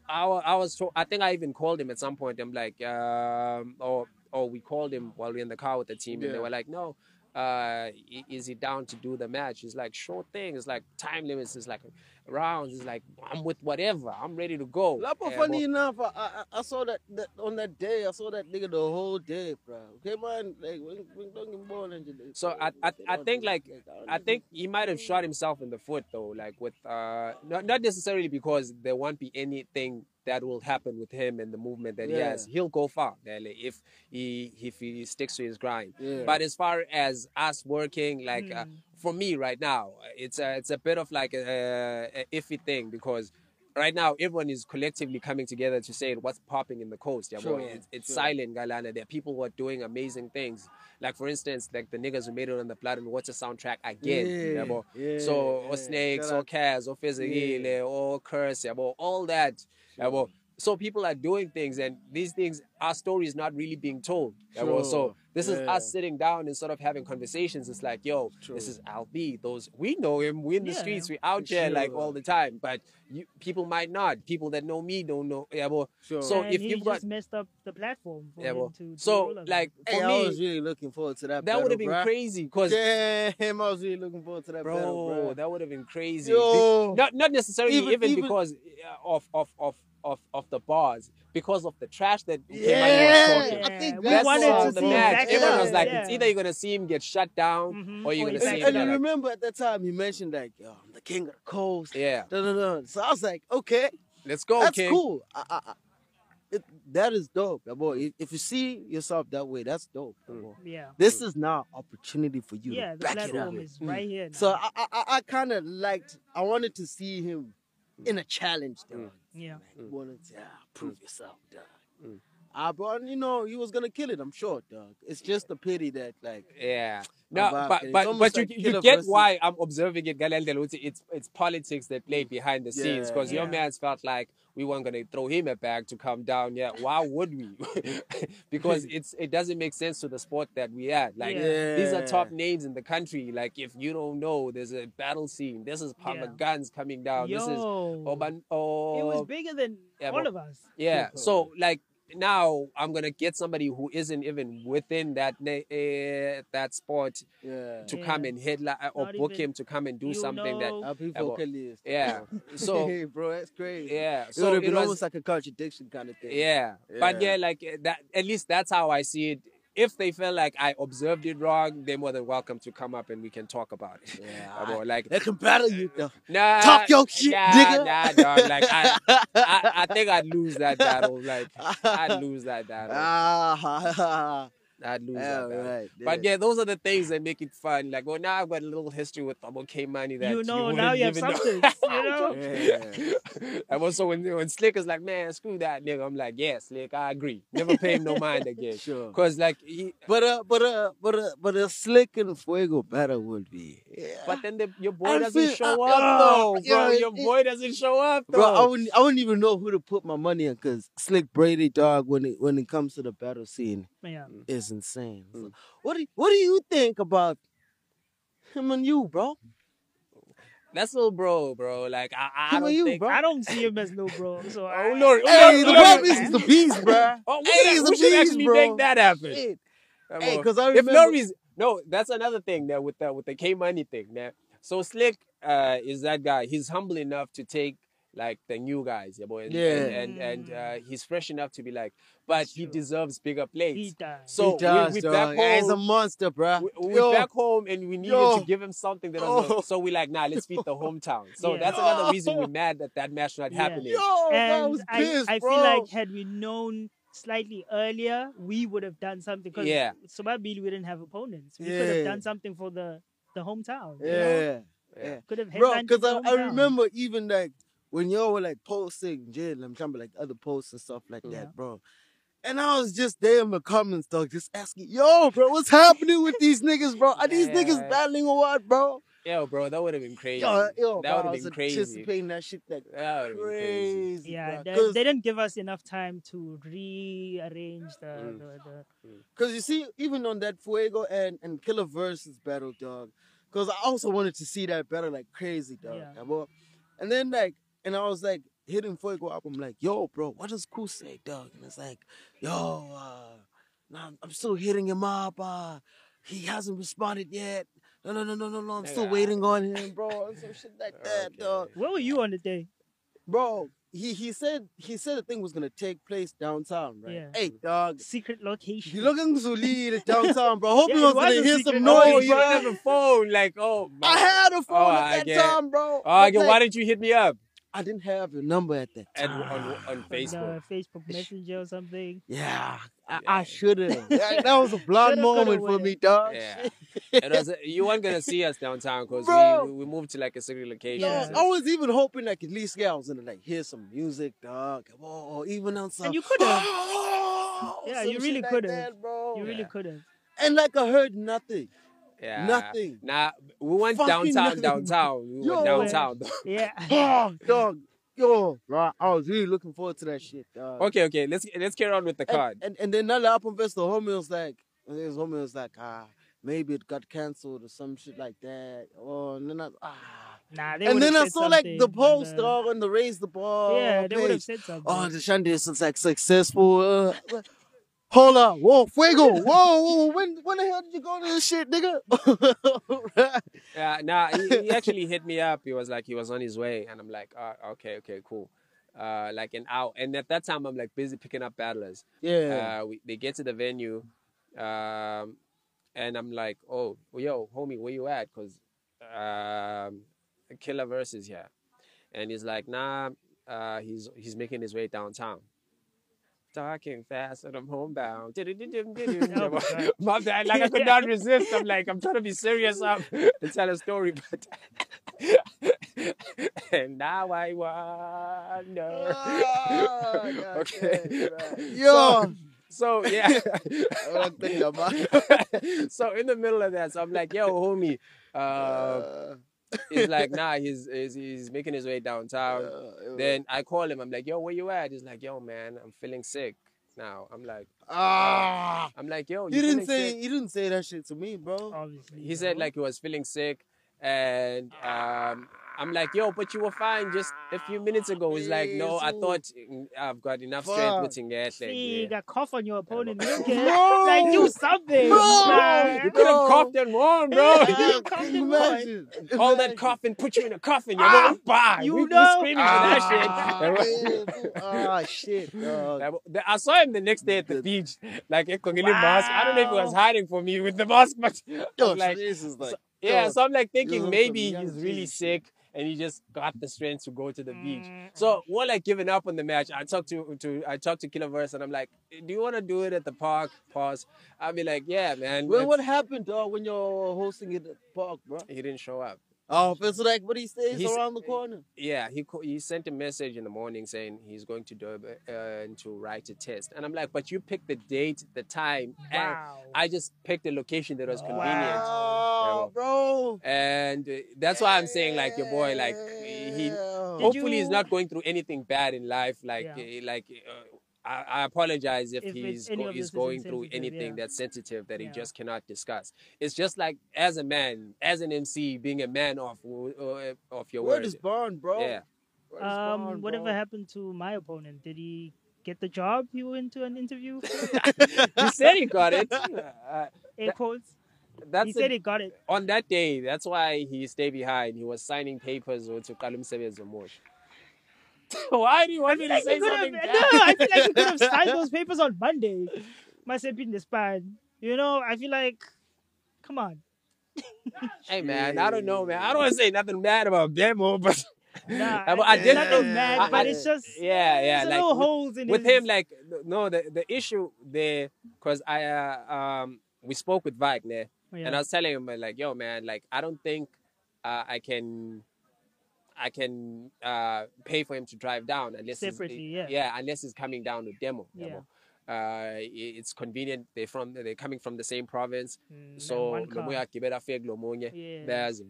I, I was told, I think I even called him at some point. I'm like, um, or or we called him while we are in the car with the team, and they were like, no. Uh, is he down to do the match? He's like, sure thing. It's like time limits. It's like rounds. It's like I'm with whatever. I'm ready to go. Lapo, funny enough, I, I I saw that, that on that day. I saw that nigga the whole day, bro. Okay, man. Like when when don't get So I, I, I think like I think he might have shot himself in the foot though, like with uh not not necessarily because there won't be anything that will happen with him and the movement that he has. He'll go far, really, if he if he sticks to his grind. Yeah. But as far as us working, like uh, Mm. for me right now, it's a it's a bit of like a, a iffy thing because. Right now, everyone is collectively coming together to say what's popping in the coast. Yeah. Sure, It's, it's sure. silent, Galana. There are people who are doing amazing things. Like for instance, like the niggas who made it on the Blood and Water soundtrack again. Yeah, boy. yeah, So, yeah. or snakes, Shout or Kaz, or Fizagile, or Curse, yeah, all that. Yeah, boy. So people are doing things, and these things, our story is not really being told. Yeah, boy. So Sure. this is us sitting down and sort of having conversations. It's like, yo, this is Al B. Those we know him. We in the Yeah, streets. We out for here like all the time. But you, people might not. People that know me don't know. Yeah, boy. Sure. So and if he you've just messed up the platform for yeah, him well, to, to so like for hey, I me, was really looking forward to that. that would have been battle, bruh. crazy because Damn, I was really looking forward to that bro, battle, bro. that would have been crazy. Yo. Not not necessarily Even- even, even- because uh, of of of of of the bars, because of the trash that Yeah, K-Money was talking. I think we that's That's wanted all to the see match. back Everyone was like, yeah. it's either you're gonna see him get shut down Mhm. or you're Or gonna he's see And, him. and get, you like- remember at that time you mentioned like, yo, I'm the king of the coast. yeah, Da, da, da. So I was like, okay, let's go, that's King. cool. I, I, I, it, that is dope, yeah, boy. If, if you see yourself that way, that's dope. yeah, Mm. boy. Yeah. This is now opportunity for you Yeah, to the back it up. platform is right here. So now. I, I, I- I kind of liked. I wanted to see him in a challenge, dog. Mm. Yeah. Like, wanted to ah, prove yourself, dog. Mm. Ah, but you know he was gonna kill it. I'm sure, dog. It's just a pity that like Yeah. No, but but but you like you get versus- why I'm observing it, Galendelo. It's it's it's politics that play behind the scenes Yeah. because your Yeah. man's felt like we weren't gonna throw him a bag to come down. Yeah, why would we? because it's it doesn't make sense to the sport that we at. Like Yeah. these are top names in the country. Like if you don't know, there's a battle scene. This is Palmer Yeah. Guns coming down. This is Yo. Oban. Oh, it was bigger than yeah, all but- of us. yeah. So like now I'm gonna get somebody who isn't even within that uh, that sport yeah. to Yeah. come and headline or Not book him to come and do something know- Happy Yeah, but- vocalist. Yeah. So- hey, bro, that's crazy. that yeah. It So would have it was almost like a contradiction kind of thing. yeah. But Yeah. yeah, like uh, that. At least that's how I see it. If they feel like I observed it wrong, they're more than welcome to come up and we can talk about it. Yeah, like They can battle you though. nah, Talk your shit, nah, nigga. Nah, dog. Like I, I, I think I'd lose that battle. Like I'd lose that battle. ah, I'd lose yeah, that battle. right. But yeah, those are the things that make it fun. Like, well, now I've got a little history with Abo K Money that You know, wouldn't now you have even know. you know? Yeah. and also when when Slick is like, man, screw that nigga. I'm like, yeah, Slick, I agree. Never pay him no mind again. Sure. Cause like he, But uh, but uh, but uh, but a slick and fuego battle would be. Yeah. but then the, your boy I doesn't feel- show uh, up uh, though, bro. yeah, your it- boy doesn't show up though. Bro, I wouldn't, I wouldn't even know who to put my money on because Slick Brady, dog, when it when it comes to the battle scene, Yeah. is insane. Mm. what do you, what do you think about Him and you, bro. That's little bro, bro. Like I, I Him don't and you, think. bro. I don't see him as no bro. So I, Oh Lord! Hey, the Lord, problem is the beast, bro. Oh, we Hey, should, he's we the should beast, actually bro. make that happen. Shit. Hey, on. 'cause I if no remember- reason, no, that's another thing that with the with the K Money thing. There, so Slick uh, is that guy. He's humble enough to take like the new guys, yeah, boy, and, Yeah. and and, and uh, he's fresh enough to be like, but he deserves bigger plates. he does. So he does, we, we dog. back Yeah, he's a monster, bro. We, we Yo, back home and we needed Yo. to give him something that Oh. was so we like nah let's beat the hometown so Yeah. that's another reason we're mad that that match not Yeah. happening yo, I and was I, pissed, I bro. feel like had we known slightly earlier, we would have done something. Because Yeah. Sababili, we didn't have opponents. We could have done something for the the hometown. you know? yeah, Yeah. yeah. Could have bro. Because I, I remember even like when y'all were like posting jail, I'm talking about like other posts and stuff like Yeah. that, bro. And I was just there in the comments, dog, just asking, yo, bro, what's happening with these niggas, bro? Are these Yeah. niggas battling or what, bro? yo bro that would have been crazy Yo, yo, that would have been crazy anticipating that shit like that would been crazy crazy. Yeah, bro. they, 'Cause- they didn't give us enough time to rearrange the, Mm. the, the Cause you see, even on that Fuego and and Killer versus battle, dog. Cause I also wanted to see that battle like crazy, dog. Yeah. yeah. And then like, and I was like hitting Fuego up. I'm like, yo, bro, what does Cool say, dog? And it's like, yo, uh, nah, I'm- I'm still hitting him up. Uh, he hasn't responded yet. No, no, no, no, no, no. I'm still waiting on him, bro. And some shit like that, Okay. dog. Where were you on the day? Bro, he he said he said the thing was gonna take place downtown, right? Yeah. Hey, dog. Secret location. You looking to lead downtown, bro. Hoping Yeah, I it was gonna was a hear some no noise, you didn't have a phone like oh I had a phone Oh, at I that get- time, bro. oh okay But, why didn't you hit me up I didn't have your number at that time. on on on Facebook the Facebook Messenger or something. Yeah, I, Yeah. I should have. that was a blonde Shoulda, coulda, moment for woulda. me, dog. Yeah. it was you weren't gonna see us downtown because Bro. we, we moved to like a secret location Yeah. Dog, I was even hoping like at least yeah, I was gonna like hear some music, dog. Or, or even on some. And you could have. Yeah, some you really shit like coulda. that, bro. You really Yeah. could have. And like I heard nothing. Yeah Nothing. nah we went Fucking downtown nothing. downtown we Yo. went downtown Yeah. Oh, dog. Yo, bro, I was really looking forward to that shit, dog. okay okay let's let's carry on with the card And, and then another the album fest, the homie was like, his homie was like, ah, maybe it got cancelled or some shit like that. Oh, and then I, ah. Nah, they and then I saw like the something post, on the- dog, on the Raise the Ball. Yeah, they would have said something. Oh, the Shandy is like successful. Uh, hold up, whoa, Fuego, whoa, whoa, when when the hell did you go to this shit, nigga? Yeah, nah, he, he actually hit me up. He was like, he was on his way, and I'm like, uh, okay, okay, cool. Uh, like an hour, and at that time, I'm like busy picking up battlers. yeah, Uh, we, they get to the venue, um, and I'm like, oh, yo, homie, where you at? Cause um, Killer Verse is here, and he's like, nah, uh, he's he's making his way downtown. Talking fast and I'm homebound. My bad. Like I could not resist. I'm like, I'm trying to be serious up and tell a story, but and now I wonder. Ah, okay. right. Yo. So, so yeah. I think about- so in the middle of that, so I'm like, yo, homie. Uh, Uh, he's like, nah, he's, he's he's making his way downtown. uh, Then I call him. I'm like, yo, where you at? He's like, yo, man, I'm feeling sick now. I'm like, ah, I'm like, yo, you you didn't say sick? you didn't say that shit to me, bro. Obviously. He said like he was feeling sick, and um, I'm like, yo, but you were fine just a few minutes ago. He's like, no, I thought I've got enough strength Fuck. with Tinget. See, Like, got cough on your opponent. bro. Okay. Bro. Like, do something. Bro. man. you could have Bro. coughed and won, bro. Yeah. Coffin boy. Imagine. All that Imagine. coughing put you in a coffin. You Ah, know, bah, you we, we know? screaming for Ah, that shit. man. Ah, shit, dog. That- that- I saw him the next day at the beach, like a Kongili mask. I don't know if he was hiding for me with the mask, but Yo, I'm like, this is like, yeah. So I'm like thinking maybe he's really sick and he just got the strength to go to the beach. Mm. So more like giving up on the match. I talked to to I talked to Killerverse and I'm like, do you want to do it at the park? Pause. I'll be like, yeah, man. Well, what happened, dog, when you're hosting it at the park, bro? He didn't show up. Oh, it's like what he says He's- around the corner. Yeah, he he sent a message in the morning saying he's going to Durban uh, to write a test, and I'm like, but you picked the date, the time, and Wow. I just picked a location that was convenient. Wow, bro. And uh, that's why I'm saying, like your boy, like he. Yeah. Hopefully, he's not going through anything bad in life. Like, Yeah. uh, like uh, I, I apologize if, If he's go, he's is going through anything yeah. that's sensitive that he just cannot discuss. It's just like as a man, as an MC, being a man of uh, of your Word word. is bond, bro. Yeah. Word is Um, bond, whatever bro. happened to my opponent? Did he get the job? He went to an interview. he said he got it. Uh, Air quotes. that's He the- said he got it. on that day. That's why he stayed behind. He was signing papers to Kalum Sebezo Mosh. Why do you want me to Like, say he could have- something? no. I feel like you could have signed those papers on Monday. Must have been the span. You know, I feel like, come on. Hey man, I don't know, man. I don't want to say nothing bad about Demo, but Nah, I, I did. nothing mad, I- but I- it's just yeah, yeah. Like little with, holes in with his, him, like no, the the issue there, cause I uh, um we spoke with Wagner, Yeah. and I was telling him like, yo, man, like I don't think uh, I can. I can uh, pay for him to drive down unless he's- Separately, yeah. yeah, unless he's coming down with demo. Yeah. Uh, it's convenient. They're from they're coming from the same province, Mm, so lomuya gibela fake. Yeah. There's.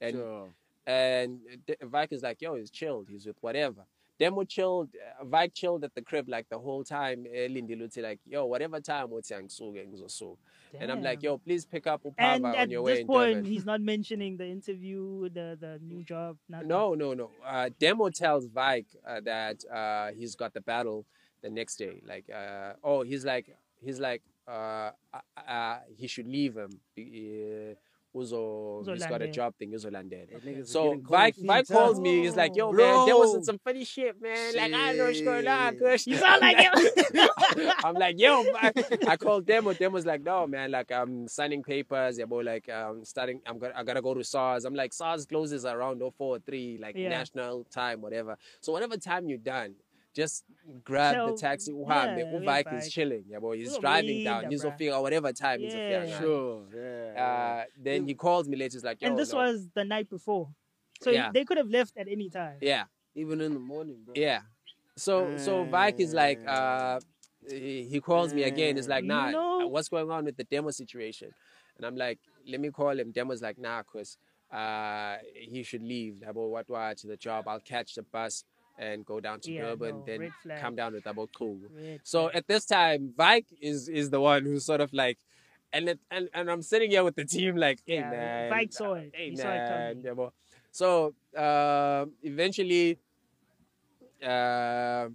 And Sure. and D- Vike is like, yo, he's chilled. He's with whatever. Demo chilled. Uh, Vike chilled at the crib like the whole time. eh, Lindy Luti like, yo, whatever time uthi angisuke ngizosuka. And I'm like, yo, please pick up And Upava at on your way At this point, he's not mentioning the interview, the the new job. Nothing. No, no, no. Uh, Demo tells Vike uh, that uh, he's got the battle the next day. Like, uh, oh, he's like, he's like, uh, uh, uh, he should leave him. Uzo, he's got a job thing. Uzolandela. That niggas are So getting cold Vike, feet, Vike huh? calls me. He's like, "Yo, man, there was some funny shit, man. Like I know what's going on, Shit. Kush." You sound like him. I'm like, "Yo," Vike. I called Demo. Demo's like, "No, man. Like I'm signing papers. Yeah, boy. Like I'm starting. I'm gonna. I gotta go to SARS. I'm like, SARS closes around 0403, like Yeah. national time, whatever. So whatever time you're done." Just grab Tell- the taxi. yeah, uhambe. we Uvike Vike. is chilling. Yeah, boy. He's Uzobuya, driving down. He's bruh. figure whatever time he's Yeah. yeah. Sure. Yeah. Uh, then he calls me later. He's like, Yo, and this no. was the night before, so Yeah. they could have left at any time. yeah. Even in the morning, bro. Yeah. So so bike is like uh he, he calls me again. It's like, You nah, know- what's going on with the demo situation? And I'm like, let me call him. Demo's like, nah, cause uh he should leave. About what what to the job. I'll catch the bus and go down to Yeah, Durban, no, then come down with about cool. So flag. at this time, Vike is is the one who's sort of like, and it, and and I'm sitting here with the team like, hey Yeah, man, Vike saw it. Hey He saw it coming. yeah, boy. So um eventually, uh,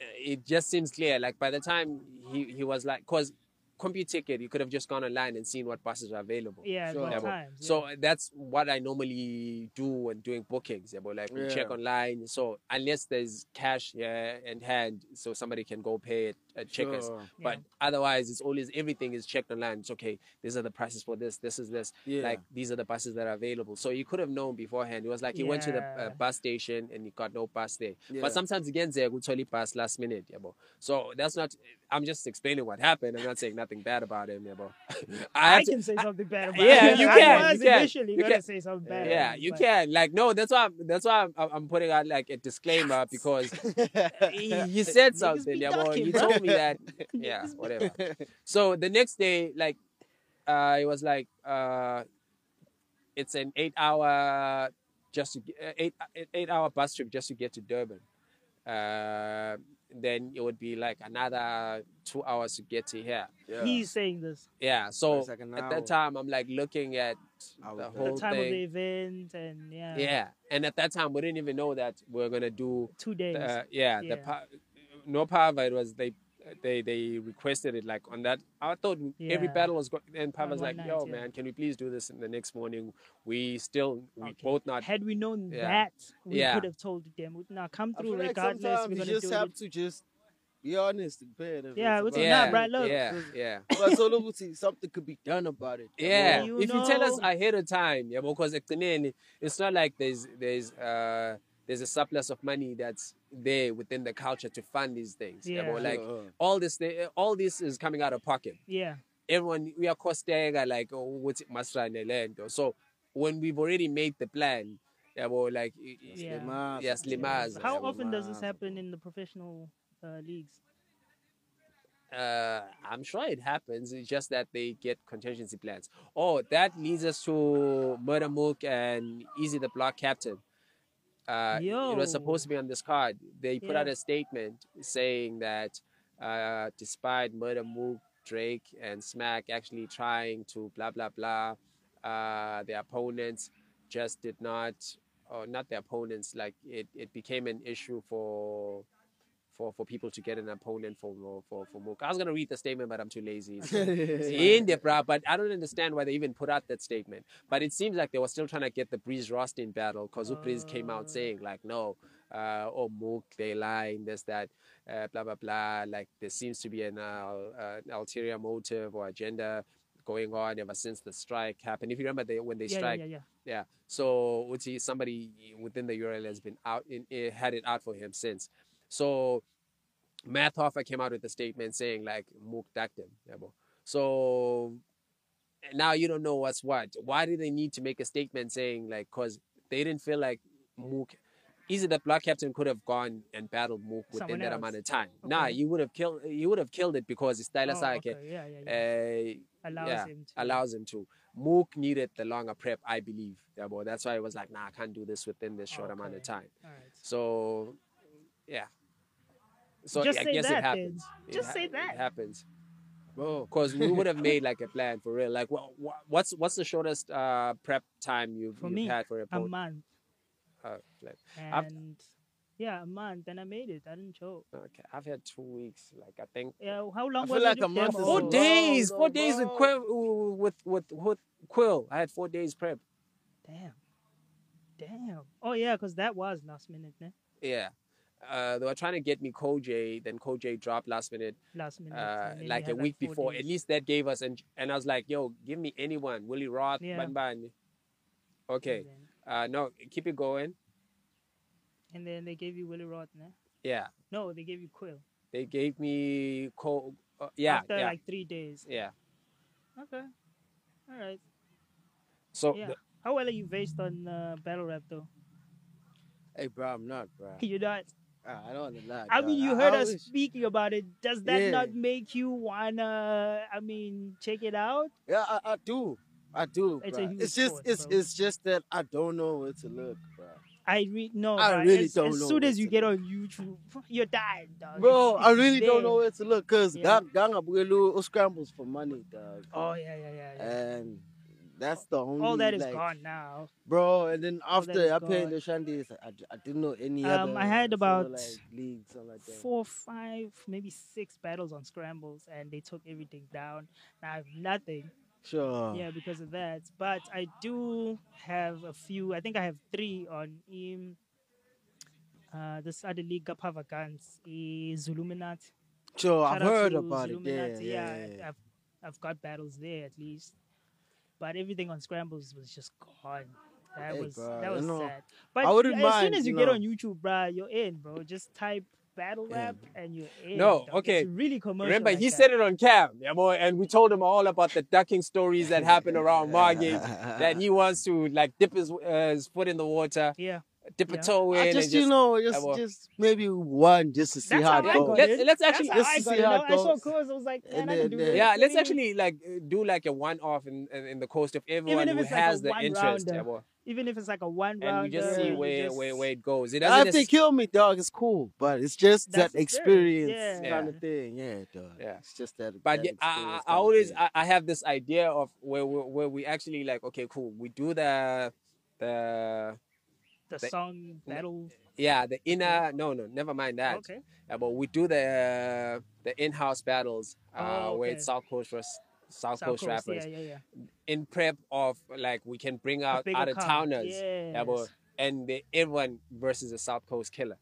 it just seems clear. Like by the time he he was like, cause CompuTicket, you could have just gone online and seen what buses are available. yeah, Sure. Yeah, but- times. yeah. So that's what I normally do when doing bookings. Yeah, but like we check online. So unless there's cash yeah, in hand, so somebody can go pay it at checkers. Sure. But otherwise, it's always everything is checked online. It's okay. These are the prices for this. This is this. Yeah. Like these are the buses that are available. So you could have known beforehand. It was like he went to the uh, bus station and he got no bus there. Yeah. But sometimes again, they good totally pass last minute. Yeah, bro. So that's not. I'm just explaining what happened. I'm not saying nothing bad about him. Yeah, bro. I I have to- can say something bad about yeah, it. you I can, was you can, initially you gonna can. say something bad. yeah, about it, you but- can. Like, no, that's why. I'm, that's why I'm, I'm putting out like a disclaimer because he, he said something. Yeah, boy. ducking, He told me that. Yeah, whatever. So the next day, like, uh, it was like, uh, it's an eight-hour just to, get- uh, eight eight hour bus trip just to get to Durban. Uh, then it would be like another two hours to get to here. Yeah. He's saying this. Yeah. So like at that time, I'm like looking at I was the there. The whole time of the event and yeah, Yeah, and at that time we didn't even know that we are gonna do. two days. Uh, yeah, the Yeah. pa- no Pava. It was they. They they requested it like on that. I thought every battle was going. and Pava On was like, night, "Yo, yeah. man, can we please do this in the next morning? We still we Okay. both not Had we known Yeah. that, we Yeah. could have told them, "Now come I through feel like regardless. sometimes We're you gonna just do have it." to just be honest and pay it. if Yeah, it's it's about- yeah, not right, look. yeah, yeah. But so look, see, something could be done about it. Yeah, You if you tell us know- ahead of time, yeah, because ekugcineni, it's not like there's there's uh there's a surplus of money that's there within the culture to fund these things. Yeah, Yeah. but like Sure. all this all this is coming out of pocket. Yeah, Everyone we are costega like oh, what's masrane land. So when we've already made the plan, yeah, well, like i- i- Yeah. Slimaza, Yes, Slimaza. How Yeah, often does this happen in the professional uh, leagues? uh, I'm sure it happens. It's just that they get contingency plans. Oh, that leads us to Murder Mook and Eazy the Block Captain. Uh, it was supposed to be on this card. They put out a statement saying that uh, despite Murder Mook, Drake, and Smack actually trying to blah blah blah, uh, their opponents just did not, or not their opponents, like it, it became an issue for. For, for people to get an opponent for for for Mook. I was gonna read the statement, but I'm too lazy. So it's in there, bruh, but I don't understand why they even put out that statement. But it seems like they were still trying to get the Brizz Rawsteen battle because Brizz came out Oh. saying like, no, uh, oh Mook, they lying, this that, uh, blah blah blah. Like there seems to be an, uh, uh, an ulterior motive or agenda going on ever since the strike happened. If you remember, they, when they yeah, yeah, strike, yeah, yeah. yeah. So Uti, somebody within the URL has been out in, eh, had it out for him since. So Math Hoffa came out with a statement saying like Mook ducked him. So now you don't know what's what. Why did they need to make a statement saying like because they didn't feel like Mook easy that Block Captain could have gone and battled Mook within Someone that else. amount of time. Nah, you would have killed you would have killed it because it's Tyler Oh, okay. Yeah, yeah, yeah. uh, Allows yeah, him to. allows him to. Mook needed the longer prep, I believe. Yeah, boy. That's why it was like, nah, I can't do this within this short amount of time. Right. So, yeah. So Just I say guess that it then. happens. It Just ha- say that. It happens. Because we would have made like a plan for real. Like, what, what's what's the shortest uh, prep time you've, For you've me, had for a A month. Uh, like, I've- And yeah, a month, and I made it. I didn't choke. okay, I've had two weeks. Like, I think Yeah, how long I was feel it? like a month them? four Oh, days. Four days with. Quill. With, with with Quill. I had four days prep. Damn. Damn. Oh yeah, because that was last minute, ne? Yeah. Uh, they were trying to get me Koj, then Koj dropped last minute. Last minute. uh, like a week four before. days. At least that gave us, and and I was like, yo, give me anyone, Willie Roth, Yeah. Ban Ban. Okay, uh, no, keep it going. and then they gave you Willie Roth, ne? Yeah, No, they gave you Quill. they gave me co. Uh, yeah, After yeah, like three days. yeah. Okay. All right. So Yeah. the- How well are you based on uh, battle rap though? hey, bro, I'm not, bro. You're not. Ah, I don't lie. I mean, you heard us always- speaking about it. Does that Yeah. not make you wanna? I mean, check it out. Yeah, I, I do. I do. It's a huge it's just sport, it's bro. it's just that I don't know where to look, bro. I read no. I bruh, really as, don't know. as know soon as you get on YouTube, you're dying, dog. Bro, It's- I it's really don't know where to look because Yeah. Ganga Bugelu scrambles for money, dog. Oh yeah, yeah, yeah. yeah. And that's the only All that is like, gone now. bro. And then after I played the Shandies, I, I didn't know any Um, other. I had about like leagues, like. Four, five, maybe six battles on scrambles, and they took everything down. Now I have nothing. Sure. Yeah, because of that. But I do have a few. I think I have three on IM. Uh, this other league, Gapavagans, is Zuluminati. Sure, Shout I've heard about it. Yeah, yeah, yeah, yeah. I've, I've got battles there at least. But everything on scrambles was just gone. That Hey, was bro, that was sad. But I wouldn't as soon as you get on YouTube, bruh, you're in, bro. Just type battle Yeah. rap and you're in. No, dog. okay. It's really commercial. remember, like he that. said it on cam, yeah, boy, and we told him all about the ducking stories that happened around Margate. that he wants to like dip his, uh, his foot in the water, Yeah. Dip a Yeah. toe in, I and just, just you know, just well. just maybe one just to see That's how how it goes. Let's- it. let's That's actually- how just I see it. how No, it I saw goes. I was like, man, And I can do this. Yeah, Let let's me- actually like uh, do like a one-off in in, in the coast of everyone if who it's like a has the one interest, rounder. yeah, boy. even if it's like a one and you just see where, where where it goes. It doesn't. if they necess- kill me, dog, it's cool. But it's just That's that experience experience, yeah. kind of thing. Yeah, dog. Yeah. It's just that. but that yeah, I, I, I kind of always. I, I have this idea of where we, where we actually like okay cool we do the the the the- song battle. yeah the inner uh, no no never mind that Okay. yeah, but we do the uh, the in-house battles uh, Oh, where okay. it's South Coast vers- South, South Coast, Coast, rappers Yeah, yeah, yeah. in prep of like we can bring out out of towners Yes. yeah, and the, everyone versus a South Coast killer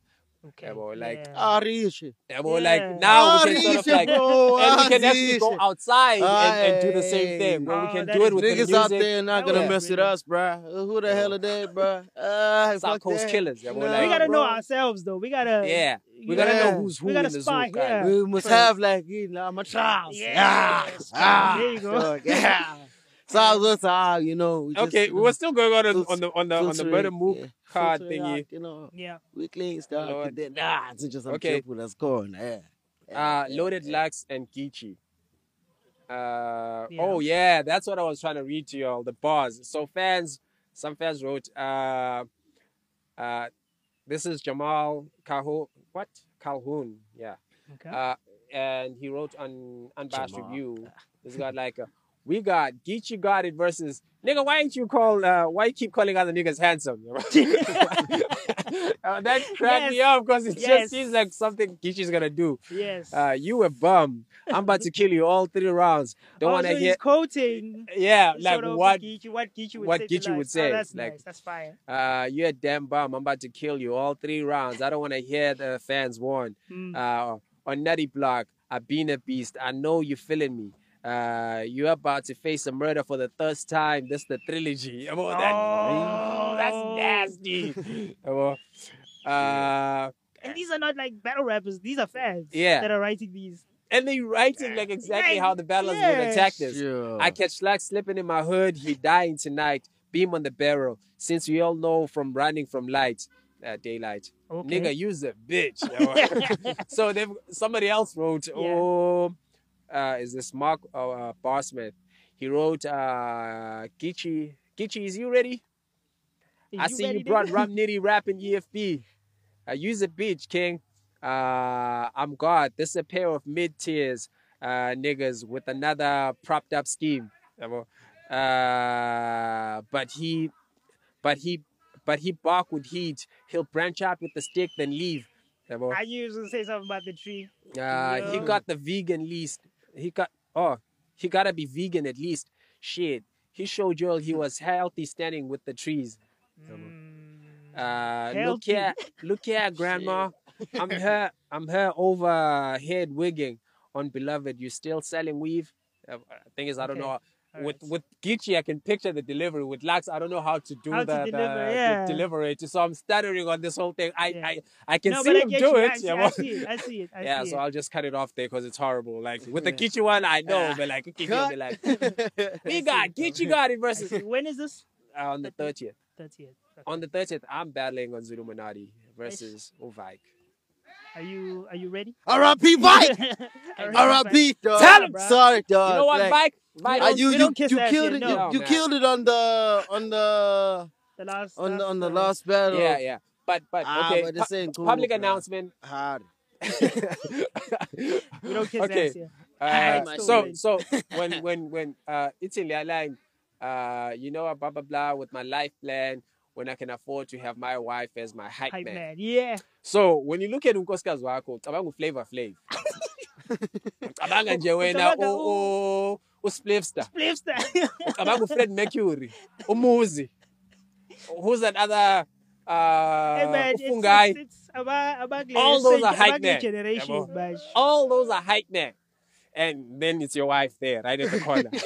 Okay. Yeah, boy, like, yeah. Ah, Rishi. yeah, boy, Yeah. like now Ah, we can sort of like bro. and we Ah, can actually go outside and, and do the same Aye. thing where we Oh, can do it with the Niggas music out there not gonna was mess with us, bruh. Who the hell are they, bruh? Ah, South fuck Coast that. killers, yeah, boy, Nah, like- we gotta know ourselves though. We gotta. yeah we gotta Yeah. know who's who We gotta in the spy, zoo yeah. We must have like you know, my Charles. Yes. Ah, There you go. dog, Yeah. So I was just, ah, you know. We just, okay you we know, were still going on on, filter- on the on the on the filtering, murder mook yeah, card filtering thingy out, you know, Yeah. we clean stuff. Lord. And then, nah, it's just I'm Okay. careful. That's going. Yeah. uh loaded lux and Geechi. Uh Yeah. oh yeah, that's what I was trying to read to y'all. The bars. So fans, some fans wrote uh uh this is Jamal Calhoun. What Calhoun? Yeah. Okay. Uh, and he wrote on Unbashed Jamal. Review. He's got like, uh, we got Geechi got it versus nigga. Why ain't you call? Uh, why you keep calling other niggas handsome? Uh, that cracked me up because it Yes. just seems like something Geechi's gonna do. yes. Uh, you a bum. I'm about to kill you all three rounds. Don't oh, want to hear. he's quoting Yeah, like what? Geechi, what Geechi would what say. Geechi would say, Oh, that's like- nice. That's fire. Uh, you're a damn bum. I'm about to kill you all three rounds. I don't want to hear the fans warn. Mm. Uh, on Nutty Block, I've been a beast. I know you feeling me. Uh, you're about to face a murder for the third time. This the trilogy. Oh, that, Oh. that's nasty. Uh, and these are not like battle rappers. These are fans. Yeah. That are writing these. and they writing like exactly Yeah, how the battlers yeah, would attack this. Sure. I catch slack slipping in my hood. He dying tonight. Beam on the barrel. Since we all know from running from light, uh, daylight. Okay. Nigga, use a bitch. so they somebody else wrote, Yeah. oh, uh, is this Mark uh, uh, Barsmith? He wrote, uh, Geechi, Geechi, is you ready? Is I see ready, you brought? Rum Nitty rapping EFB. Uh, use a bitch, King. Uh, I'm God. This is a pair of mid tiers uh, niggas with another propped up scheme. Uh, but he, but he, but he bark with heat. He'll branch out with the stick, then leave. I usually say something about the tree. Uh, he got the vegan least. He got oh, he gotta be vegan at least. Shit, he showed you he was healthy standing with the trees. Mm. Uh, look here, look here, grandma. I'm her, I'm her overhead wigging on beloved. You still selling weave? Uh, thing is, I don't Okay. know. All With right. with Geechi, I can picture the delivery. With Lux, I don't know how to do How to the, deliver, the, yeah. the delivery. So I'm stuttering on this whole thing. I Yeah. I, I can no, see him do you. it. I see, yeah, I see it. I see it. I yeah, see so it. I'll just cut it off there because it's horrible. Like with the Yeah. Geechi one, I know, but like Geechi will be like, we got Geechi got it I versus. When is this? uh, on the thirtieth. 30th. On the thirtieth, I'm battling on Zuluminati versus Ovike. Are you Are you ready? R.I.P. Mike. All right, R.I.P. dog. Tell him, bruh. Sorry, dog. You know what, Like, Mike? Mike, uh, you you, you killed it. no. You, you man. killed it on the on the The last on the on the last battle. yeah, yeah. But but Ah, okay. but this pu- cool, public bruh. announcement. Hard. We don't kiss okay. ass here. Uh, so so- so when when when uh it's in line, uh you know blah blah blah with my life plan when I can afford to have my wife as my hype, Hype man. man. Yeah. So when you look at unkosikazi wakho cabanga uflavor flav. cabanga nje wena Ucabanga u- u- usplifster. Splifster. cabanga ufred mercury umuzi who's that other Hey uh man, it's, it's, it's about about All those are hype men. all those are hype men and then it's your wife there right at the corner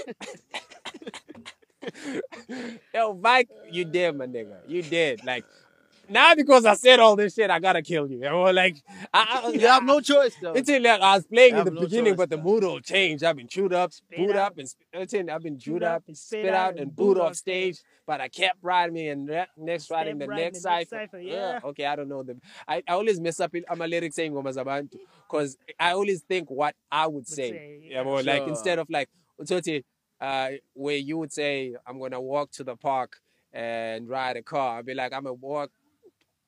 yo Mike you dead my nigga you dead like now because I said all this shit I gotta kill you you know like I, I, You have no choice, though. It's in like I was playing in the no beginning, choice, but the though. mood will change. I've been chewed up, Spit booed out. up, and it's in, I've been chewed up and spit spit out and and booed off off stage. But I kept riding me and re- next riding the next cipher. cipher, yeah. Okay, I don't know them. I, I always mess up. in- I'm a lyric saying Ngoma Zabantu because I always think what I would say. say, yeah, well, like Sure. instead of like uh, where you would say I'm gonna walk to the park and ride a car. I'd be like I'm gonna walk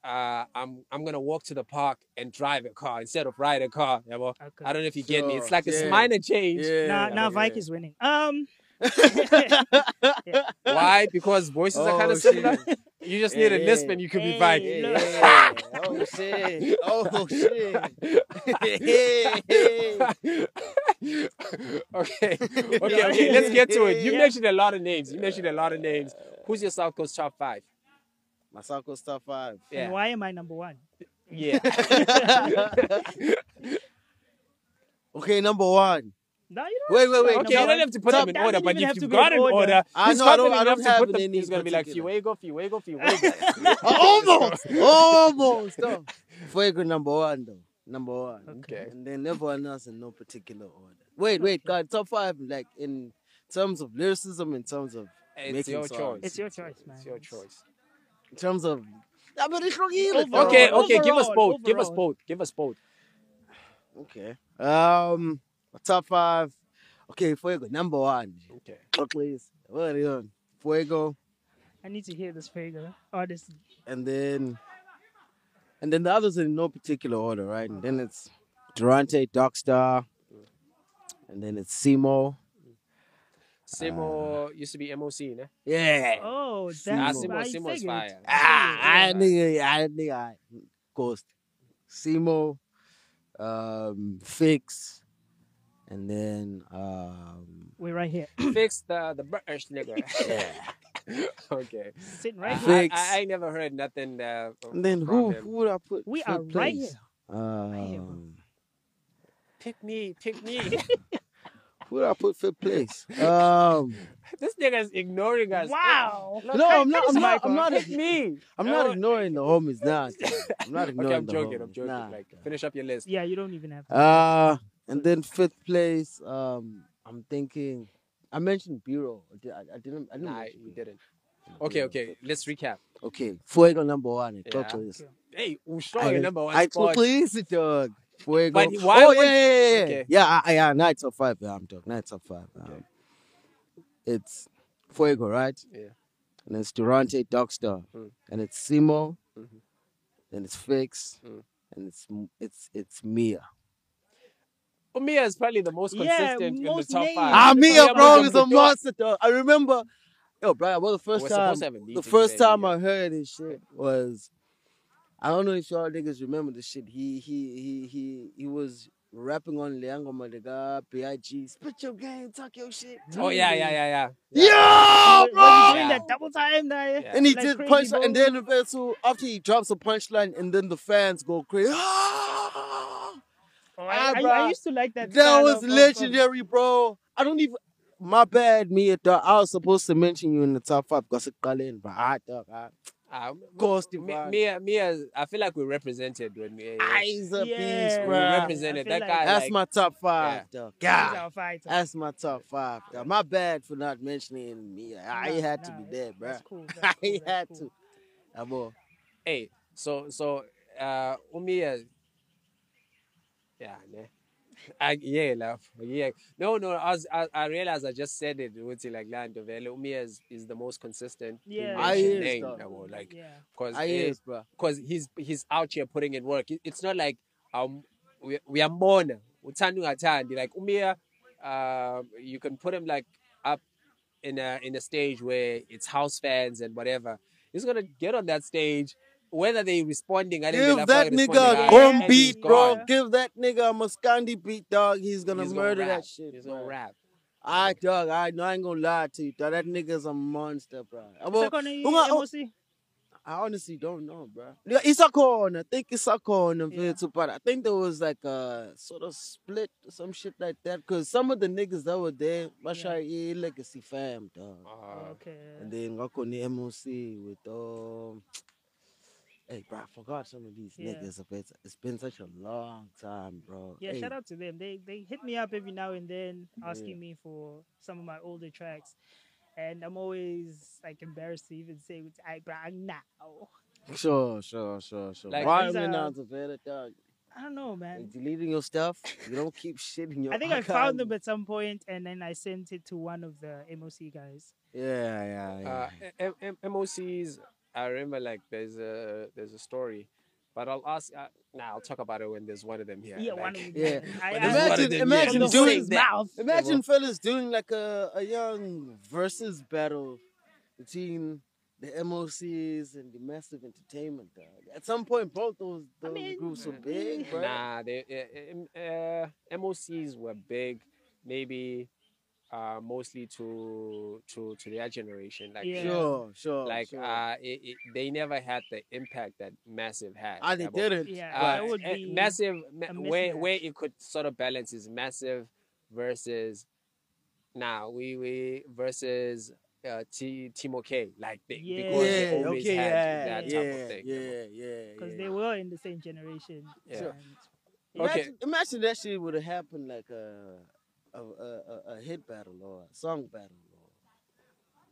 uh, I'm I'm gonna walk to the park and drive a car instead of ride a car. Yeah, well, Okay. I don't know if you get me. It's Sure, like a yeah. minor change. Yeah. Now, now yeah. Vike is winning. Um, Why? Because voices are kind Oh, of similar. shit. You just Yeah, need a yeah. lisp and you could be Hey, Vike. look. Yeah. Oh shit. Oh shit. okay, okay, okay. Let's get to it. You mentioned a lot of names. You mentioned a lot of names. Who's your South Coast top five? Masako top five. and Yeah, why am I number one? yeah. Okay, number one. No, you don't. Wait, wait, wait. Okay, you don't have to put top- them in order, but if you've to be got in an order. order, I know, I don't- confident I don't enough to have put them. in He's gonna be like particular. Fuego, Fuego, Fuego. almost, almost. No. Fuego number one though. Number one. Okay. And then everyone else in no particular order. Wait, wait, God, top five, like in terms of lyricism, in terms of It's making your songs. choice. It's your choice, man. It's your choice. In terms of I mean, it's wrong either, Overall. Okay, okay. Give us overall, both. Give us both. Give us both. Okay. Um top five. Okay, Fuego, number one. Okay. Oh, please. What are you on? Fuego. I need to hear this figure. Oh, this. And then and then the others in no particular order, right? And then it's Durante, Darkstar, and then it's Simo. Simo used to be MOC, ne? Yeah. Oh, Ah, that's Ah, I Simo, Simo's fire. Ah, I Yeah. nigga, I nigga, I Ghost, Simo, um, Fix, and then um, We're right here, Fix the the British nigga. yeah, okay. sitting right here. think- I, Fix. I, I never heard nothing. Uh, and then from who him. who would I put? We fifth are right here. here, bro. Um, Pick me, pick me. who would I put fifth place? Um, this nigga's ignoring us. Wow. Look, no, I'm not. I'm not. mic I'm on. not. Me. I'm not ignoring the homies now. I'm not ignoring Okay, I'm joking. homies. I'm joking. Nah. Like, finish up your list. Yeah, you don't even have to. Uh, and then fifth place. Um, I'm thinking. I mentioned Bureau. I, did, I, I didn't. I didn't. Nah, mention we didn't. Okay, okay. Let's recap. Okay, Fuego number one. Yeah. Talk to this. Okay. Hey, Usho, your number one I spot. please, dog. Fuego. But why oh would- yeah, yeah, yeah, yeah. Okay. Yeah, I, yeah. Night top five. Yeah, I'm talking. Night top five. Um, Okay. It's Fuego, right? Yeah. And it's Durante, Dogstar, Mm. and it's Simo, Mhm. and it's Fix, Mm. and it's it's it's Mia. Umia is probably the most Yeah, consistent in the most top names. five. Ah, Mia, but bro, is a monster, dog. I remember, yo, bro, well, the first We're time, supposed to have a meeting the first today, time yeah. I heard this shit was, I don't know if y'all niggas remember this shit. He he he he he was rapping on Leango Madega, Big, spit your game, talk your shit. Oh yeah, yeah, yeah, yeah. Yo, Was bro. doing that double time there? Yeah. And he Like did punch, punchline, and then the so after he drops a punchline, and then the fans go crazy. Ah! Oh, Ah, I, I. I used to like that. That was legendary, bro. I don't even. My bad, me. Dog. I was supposed to mention you in the top five because it in, but I dog. I, Ah, Ghost Mi- Divine. Mia, Mia, I feel like we represented when we, Eyes a Yeah. beast, we represented that like- guy. That's like, my top five, dog. He's God, our fighter. that's my top five. Dog. My bad for not mentioning me. I Nah, had to be that's- there, bro. That's cool. That's I cool, that's had cool. to. Ah, boy. Hey, so so uh Umia Yeah, ne. I, yeah, love. Yeah. No, no, I, was, I I realized I just said it with like Land of Umia is, is the most consistent Yeah. I is, name, dog. like Yeah. because I bro. because he's he's out here putting in work. It- It's not like um we we are born uthanda ungathandi. Like Umia, uh, you can put him like up in a in a stage where it's house fans and whatever. He's gonna get on that stage, whether they responding. I Give didn't that nigga a Yeah, gun beat, bro. gone. Give that nigga a Muscandi beat, dog. He's gonna He's murder rap. that shit. He's bro. gonna rap. I dog, I know I ain't gonna lie to you, dog. That nigga's a monster, bro. Is Well, gonna who got- oh, MOC? I honestly don't know, bro. It's a Isako, I think Isako on the Yeah. video, but I think there was like a sort of split or some shit like that. Cause some of the niggas that were there, Masha yeah. legacy fam, dog. Uh, Okay. And then Ngako ni MOC with um. Hey, bro, I forgot some of these Yeah. niggas. It's, it's been such a long time, bro. Yeah, hey, shout out to them. They they hit me up every now and then asking Yeah. me for some of my older tracks. And I'm always like embarrassed to even say which I bring now. Sure, sure, sure, sure. Like, Why am I are- not the better dog? I don't know, Like, man. deleting your stuff. You don't keep shit in your. I think I found them at some point and then I sent it to one of the MOC guys. Yeah, yeah, yeah. uh, M- M- MOCs. I remember like there's a there's a story, but I'll ask. Uh, nah, I'll talk about it when there's one of them here. Yeah, like, one of them. Yeah. I, When I, one Imagine, them, imagine yeah. Doing horse's that. mouth. Imagine fellas doing like a, a young versus battle between the MOCs and the Massive Entertainment. Dog. At some point, both those I those mean, groups were big, bro. Nah, they uh, uh, MOCs were big, maybe uh, mostly to to to their generation. Like Yeah. Sure, sure. like sure. uh, it, it, they never had the impact that Massive had. ah, they Yabo. didn't. Yeah, Uh, would eh, be massive ma- a where where it could sort of balance is massive versus now we we versus uh, T Timo K like they, Yeah. because Yeah, they always okay, had yeah, that yeah, type of thing. yeah, yabo. yeah, because yeah. they were in the same generation. Yeah. and- Okay. Imagine, imagine that shit would have happened like a a, a a a hit battle or a song battle or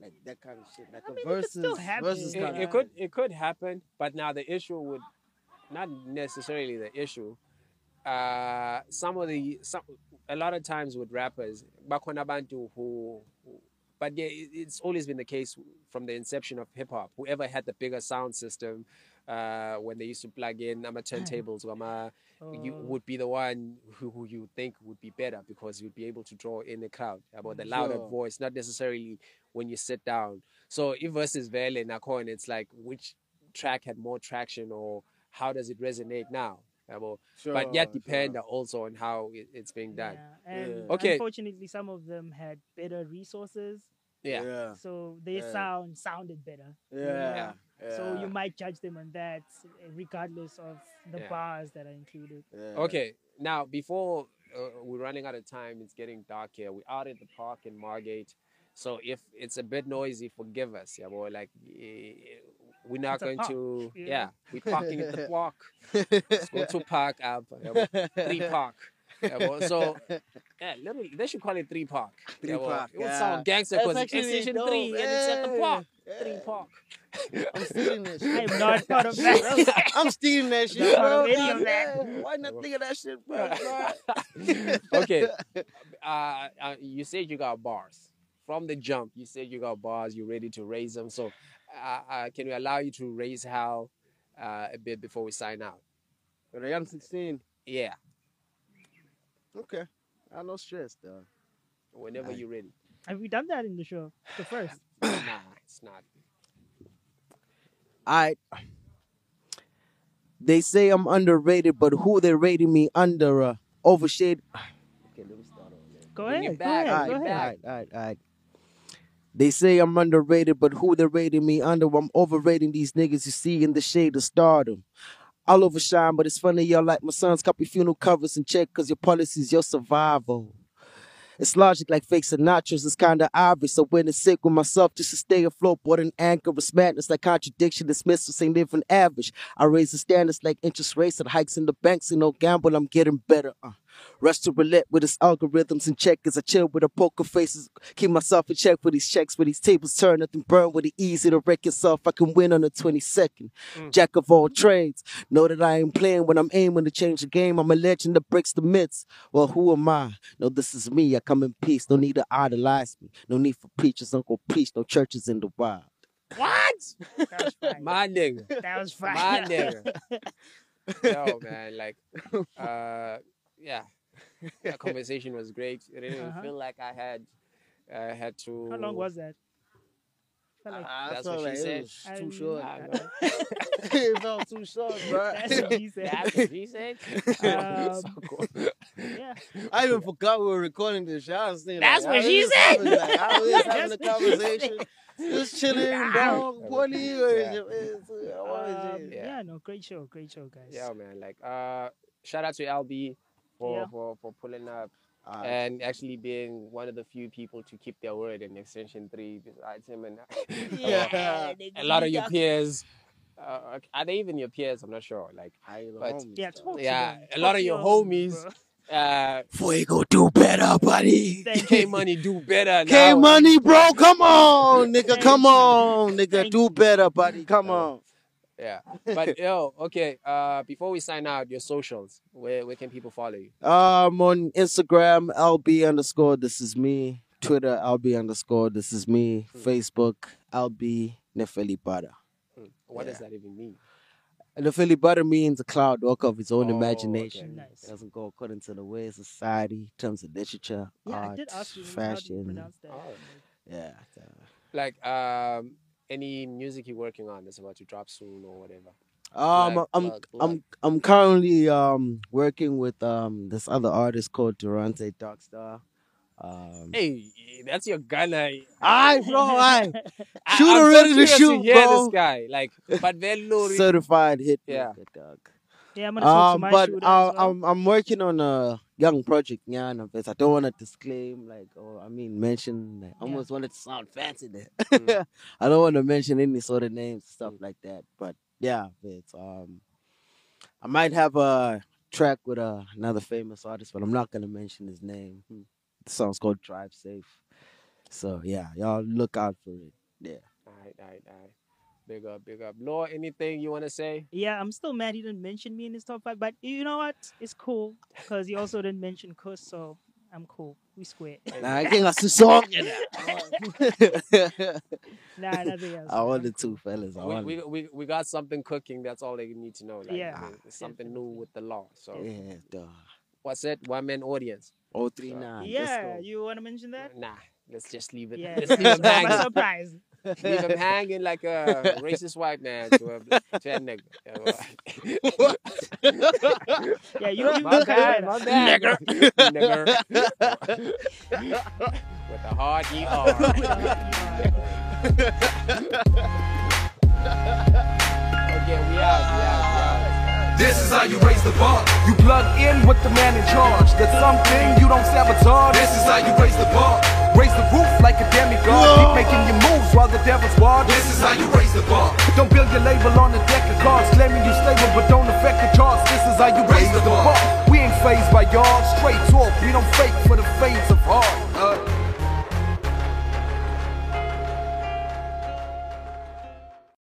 like that kind of shit, like I a mean, it could versus still happen. versus It, it could it could happen, but now the issue would not necessarily the issue. Uh, some of the some a lot of times with rappers, bakhona abantu who, who but yeah, it, it's always been the case from the inception of hip hop. Whoever had the bigger sound system, uh, when they used to plug in ama turntables, ama, you Oh. would be the one who, who you think would be better because you'd be able to draw in the crowd uh, about the mm, louder Sure. voice, not necessarily when you sit down. So if versus Vele Nakon, it's like which track had more traction or how does it resonate now? Uh, Yabo. but yet depend also on how it, it's being done. Yeah. And Yeah. Okay. unfortunately, some of them had better resources, Yeah. yeah, so their Yeah. sound sounded better. yeah, So you might judge them on that, regardless of the Yeah. bars that are included. yeah. Okay, now before uh, we're running out of time, it's getting dark here. We're out at the park in Margate, so if it's a bit noisy, forgive us. Yeah, boy. Like we're not It's going park, to. yeah. Yeah, we're parking at the park. Let's go to park up. Yeah, three park. Yeah, boy. So yeah, literally, they should call it three park. Three yeah, boy. park, It would yeah. sound gangster That's because it's station dope. three and it's at the park. yeah. Three park. I'm stealing this shit. I am not part of that. I'm stealing that shit, bro. of any of that. Yeah, Why not think of that shit, bro? okay. Uh, uh, you said you got bars from the jump. You said you got bars. You're ready to raise them. So, uh, uh, can we allow you to raise Hal uh, a bit before we sign out? But I am 16. Yeah, Okay. I no stress, though. whenever you're ready. Have we done that in the show? The first. nah, it's not. I. They say I'm underrated, but who they rating me under? Uh, overshade. Okay, let me start over. Go Bring ahead. Go back. ahead. Alright, Go Alright, ahead. alright, alright, alright. They say I'm underrated, but who they rating me under? I'm overrating these niggas you see in the shade of stardom. I'll overshine, but it's funny y'all like my son's copy funeral covers and check cause your policy's your survival. It's logic like fake Sinatra's, it's kinda obvious. So when it's sick with myself just to stay afloat, board an anchor, it's madness like contradiction, dismissal, ain't living average. I raise the standards like interest rates and hikes in the banks, and no gamble, I'm getting better. Uh. Rest to roulette with its algorithms and checkers. I chill with a poker faces. Keep myself in check for these checks, where these tables turn, nothing burn with it easy to wreck yourself. I can win on the 22nd. Jack of all trades. Know that I ain't playing when I'm aiming to change the game. I'm a legend that breaks the myths. Well, who am I? No, this is me. I come in peace. No need to idolize me. No need for preachers. Don't preach. No churches in the wild. What? That was. My nigga. that was My fire. nigga. Yo, man. Like, uh, yeah. That conversation was great. It didn't Uh-huh. feel like I had, uh, had to. How long was that? Like- Ah, That's what she like it said. was too short. I I- it felt too short, bro. That's what he said. That's what he said. Um, So cool. yeah. I even forgot we were recording this shit. I was thinking, That's like, what how she said. this happening? Like, how is having a That's what she conversation? Just chilling, bro. What are you? Yeah. Um, Yeah. yeah. no, great show, great show, guys. Yeah, man. Like, uh, shout out to LB for Yeah. for, for pulling up Uh, and actually being one of the few people to keep their word in Extension Three besides him and Yeah. a lot of your peers. Uh, are they even your peers? I'm not sure. Like, I ain't the But- homies, Yeah, though. talk to Yeah, them. a Talk lot of your homies, homies. bro. uh, Fuego do better, buddy. Thank K Money, do better. K Money, bro. Come on, nigga. Come on, nigga. Do better, buddy. Come on. Yeah, but yo, okay. Uh, before we sign out, your socials. Where where can people follow you? Um, on Instagram, LB underscore. This is me. Twitter, LB underscore. This is me. Facebook, LB Nafelabata. Hmm. What does that even mean? And Nafelabata means a cloud work of its own Oh, imagination. okay. Nice. It doesn't go according to the way of society, in terms of literature, Yeah, I art, did ask you how you fashion. pronounce that. Oh. Yeah. so- Like um, any music you're working on that's about to drop soon or whatever. Um, Plug, I'm plug, plug. I'm I'm currently um working with um this other artist called Durante Darkstar. Um, Hey, that's your gunner. I bro, I I- Shooter I'm so ready to curious shoot, hear bro. this guy. Like, but very certified hit Yeah. dog. Yeah, I'm gonna talk to Um, my but shooter uh, as well. I'm I'm working on a young project, yeah, I don't want to disclaim like, or I mean, mention. Like, I Yeah. almost wanted to sound fancy there. Mm. I don't want to mention any sort of names, stuff like that. But yeah, it's um, I might have a track with uh, another famous artist, but I'm not gonna mention his name. Hmm. The song's called Drive Safe. So yeah, y'all look out for it. Yeah. All right, all right, all right. Big up, big up. Law, anything you want to say? Yeah, I'm still mad he didn't mention me in his top five, but you know what? It's cool because he also didn't mention Kuss, so I'm cool. We square. Nah, I can't susonge nah, nothing else. I want the two fellas. I We, want we, we, we got something cooking. That's all they need to know. Like, Yeah. it's something new with the law. So Yeah, duh. what's it? One man audience. Oh three nine. yeah, you want to mention that? Nah, let's just leave it. Yeah, Let's leave him by hanging. surprise. leave him hanging like a racist white man to a, to a nigga. Yeah, you, you, My bad, my bad. better. Nigger. With a hard ER. okay, we out, we out, we out. This is how you raise the bar. You plug in with the man in charge. There's something you don't sabotage. This is how you raise the bar. Raise the roof like a demigod. Keep making your moves while the devil's watching. This is how you raise the bar. Don't build your label on a deck of cards, claiming you stable, but don't affect the charts. This is how you raise the bar. We ain't phased by y'all, straight talk. We don't fake for the fades of heart. Uh,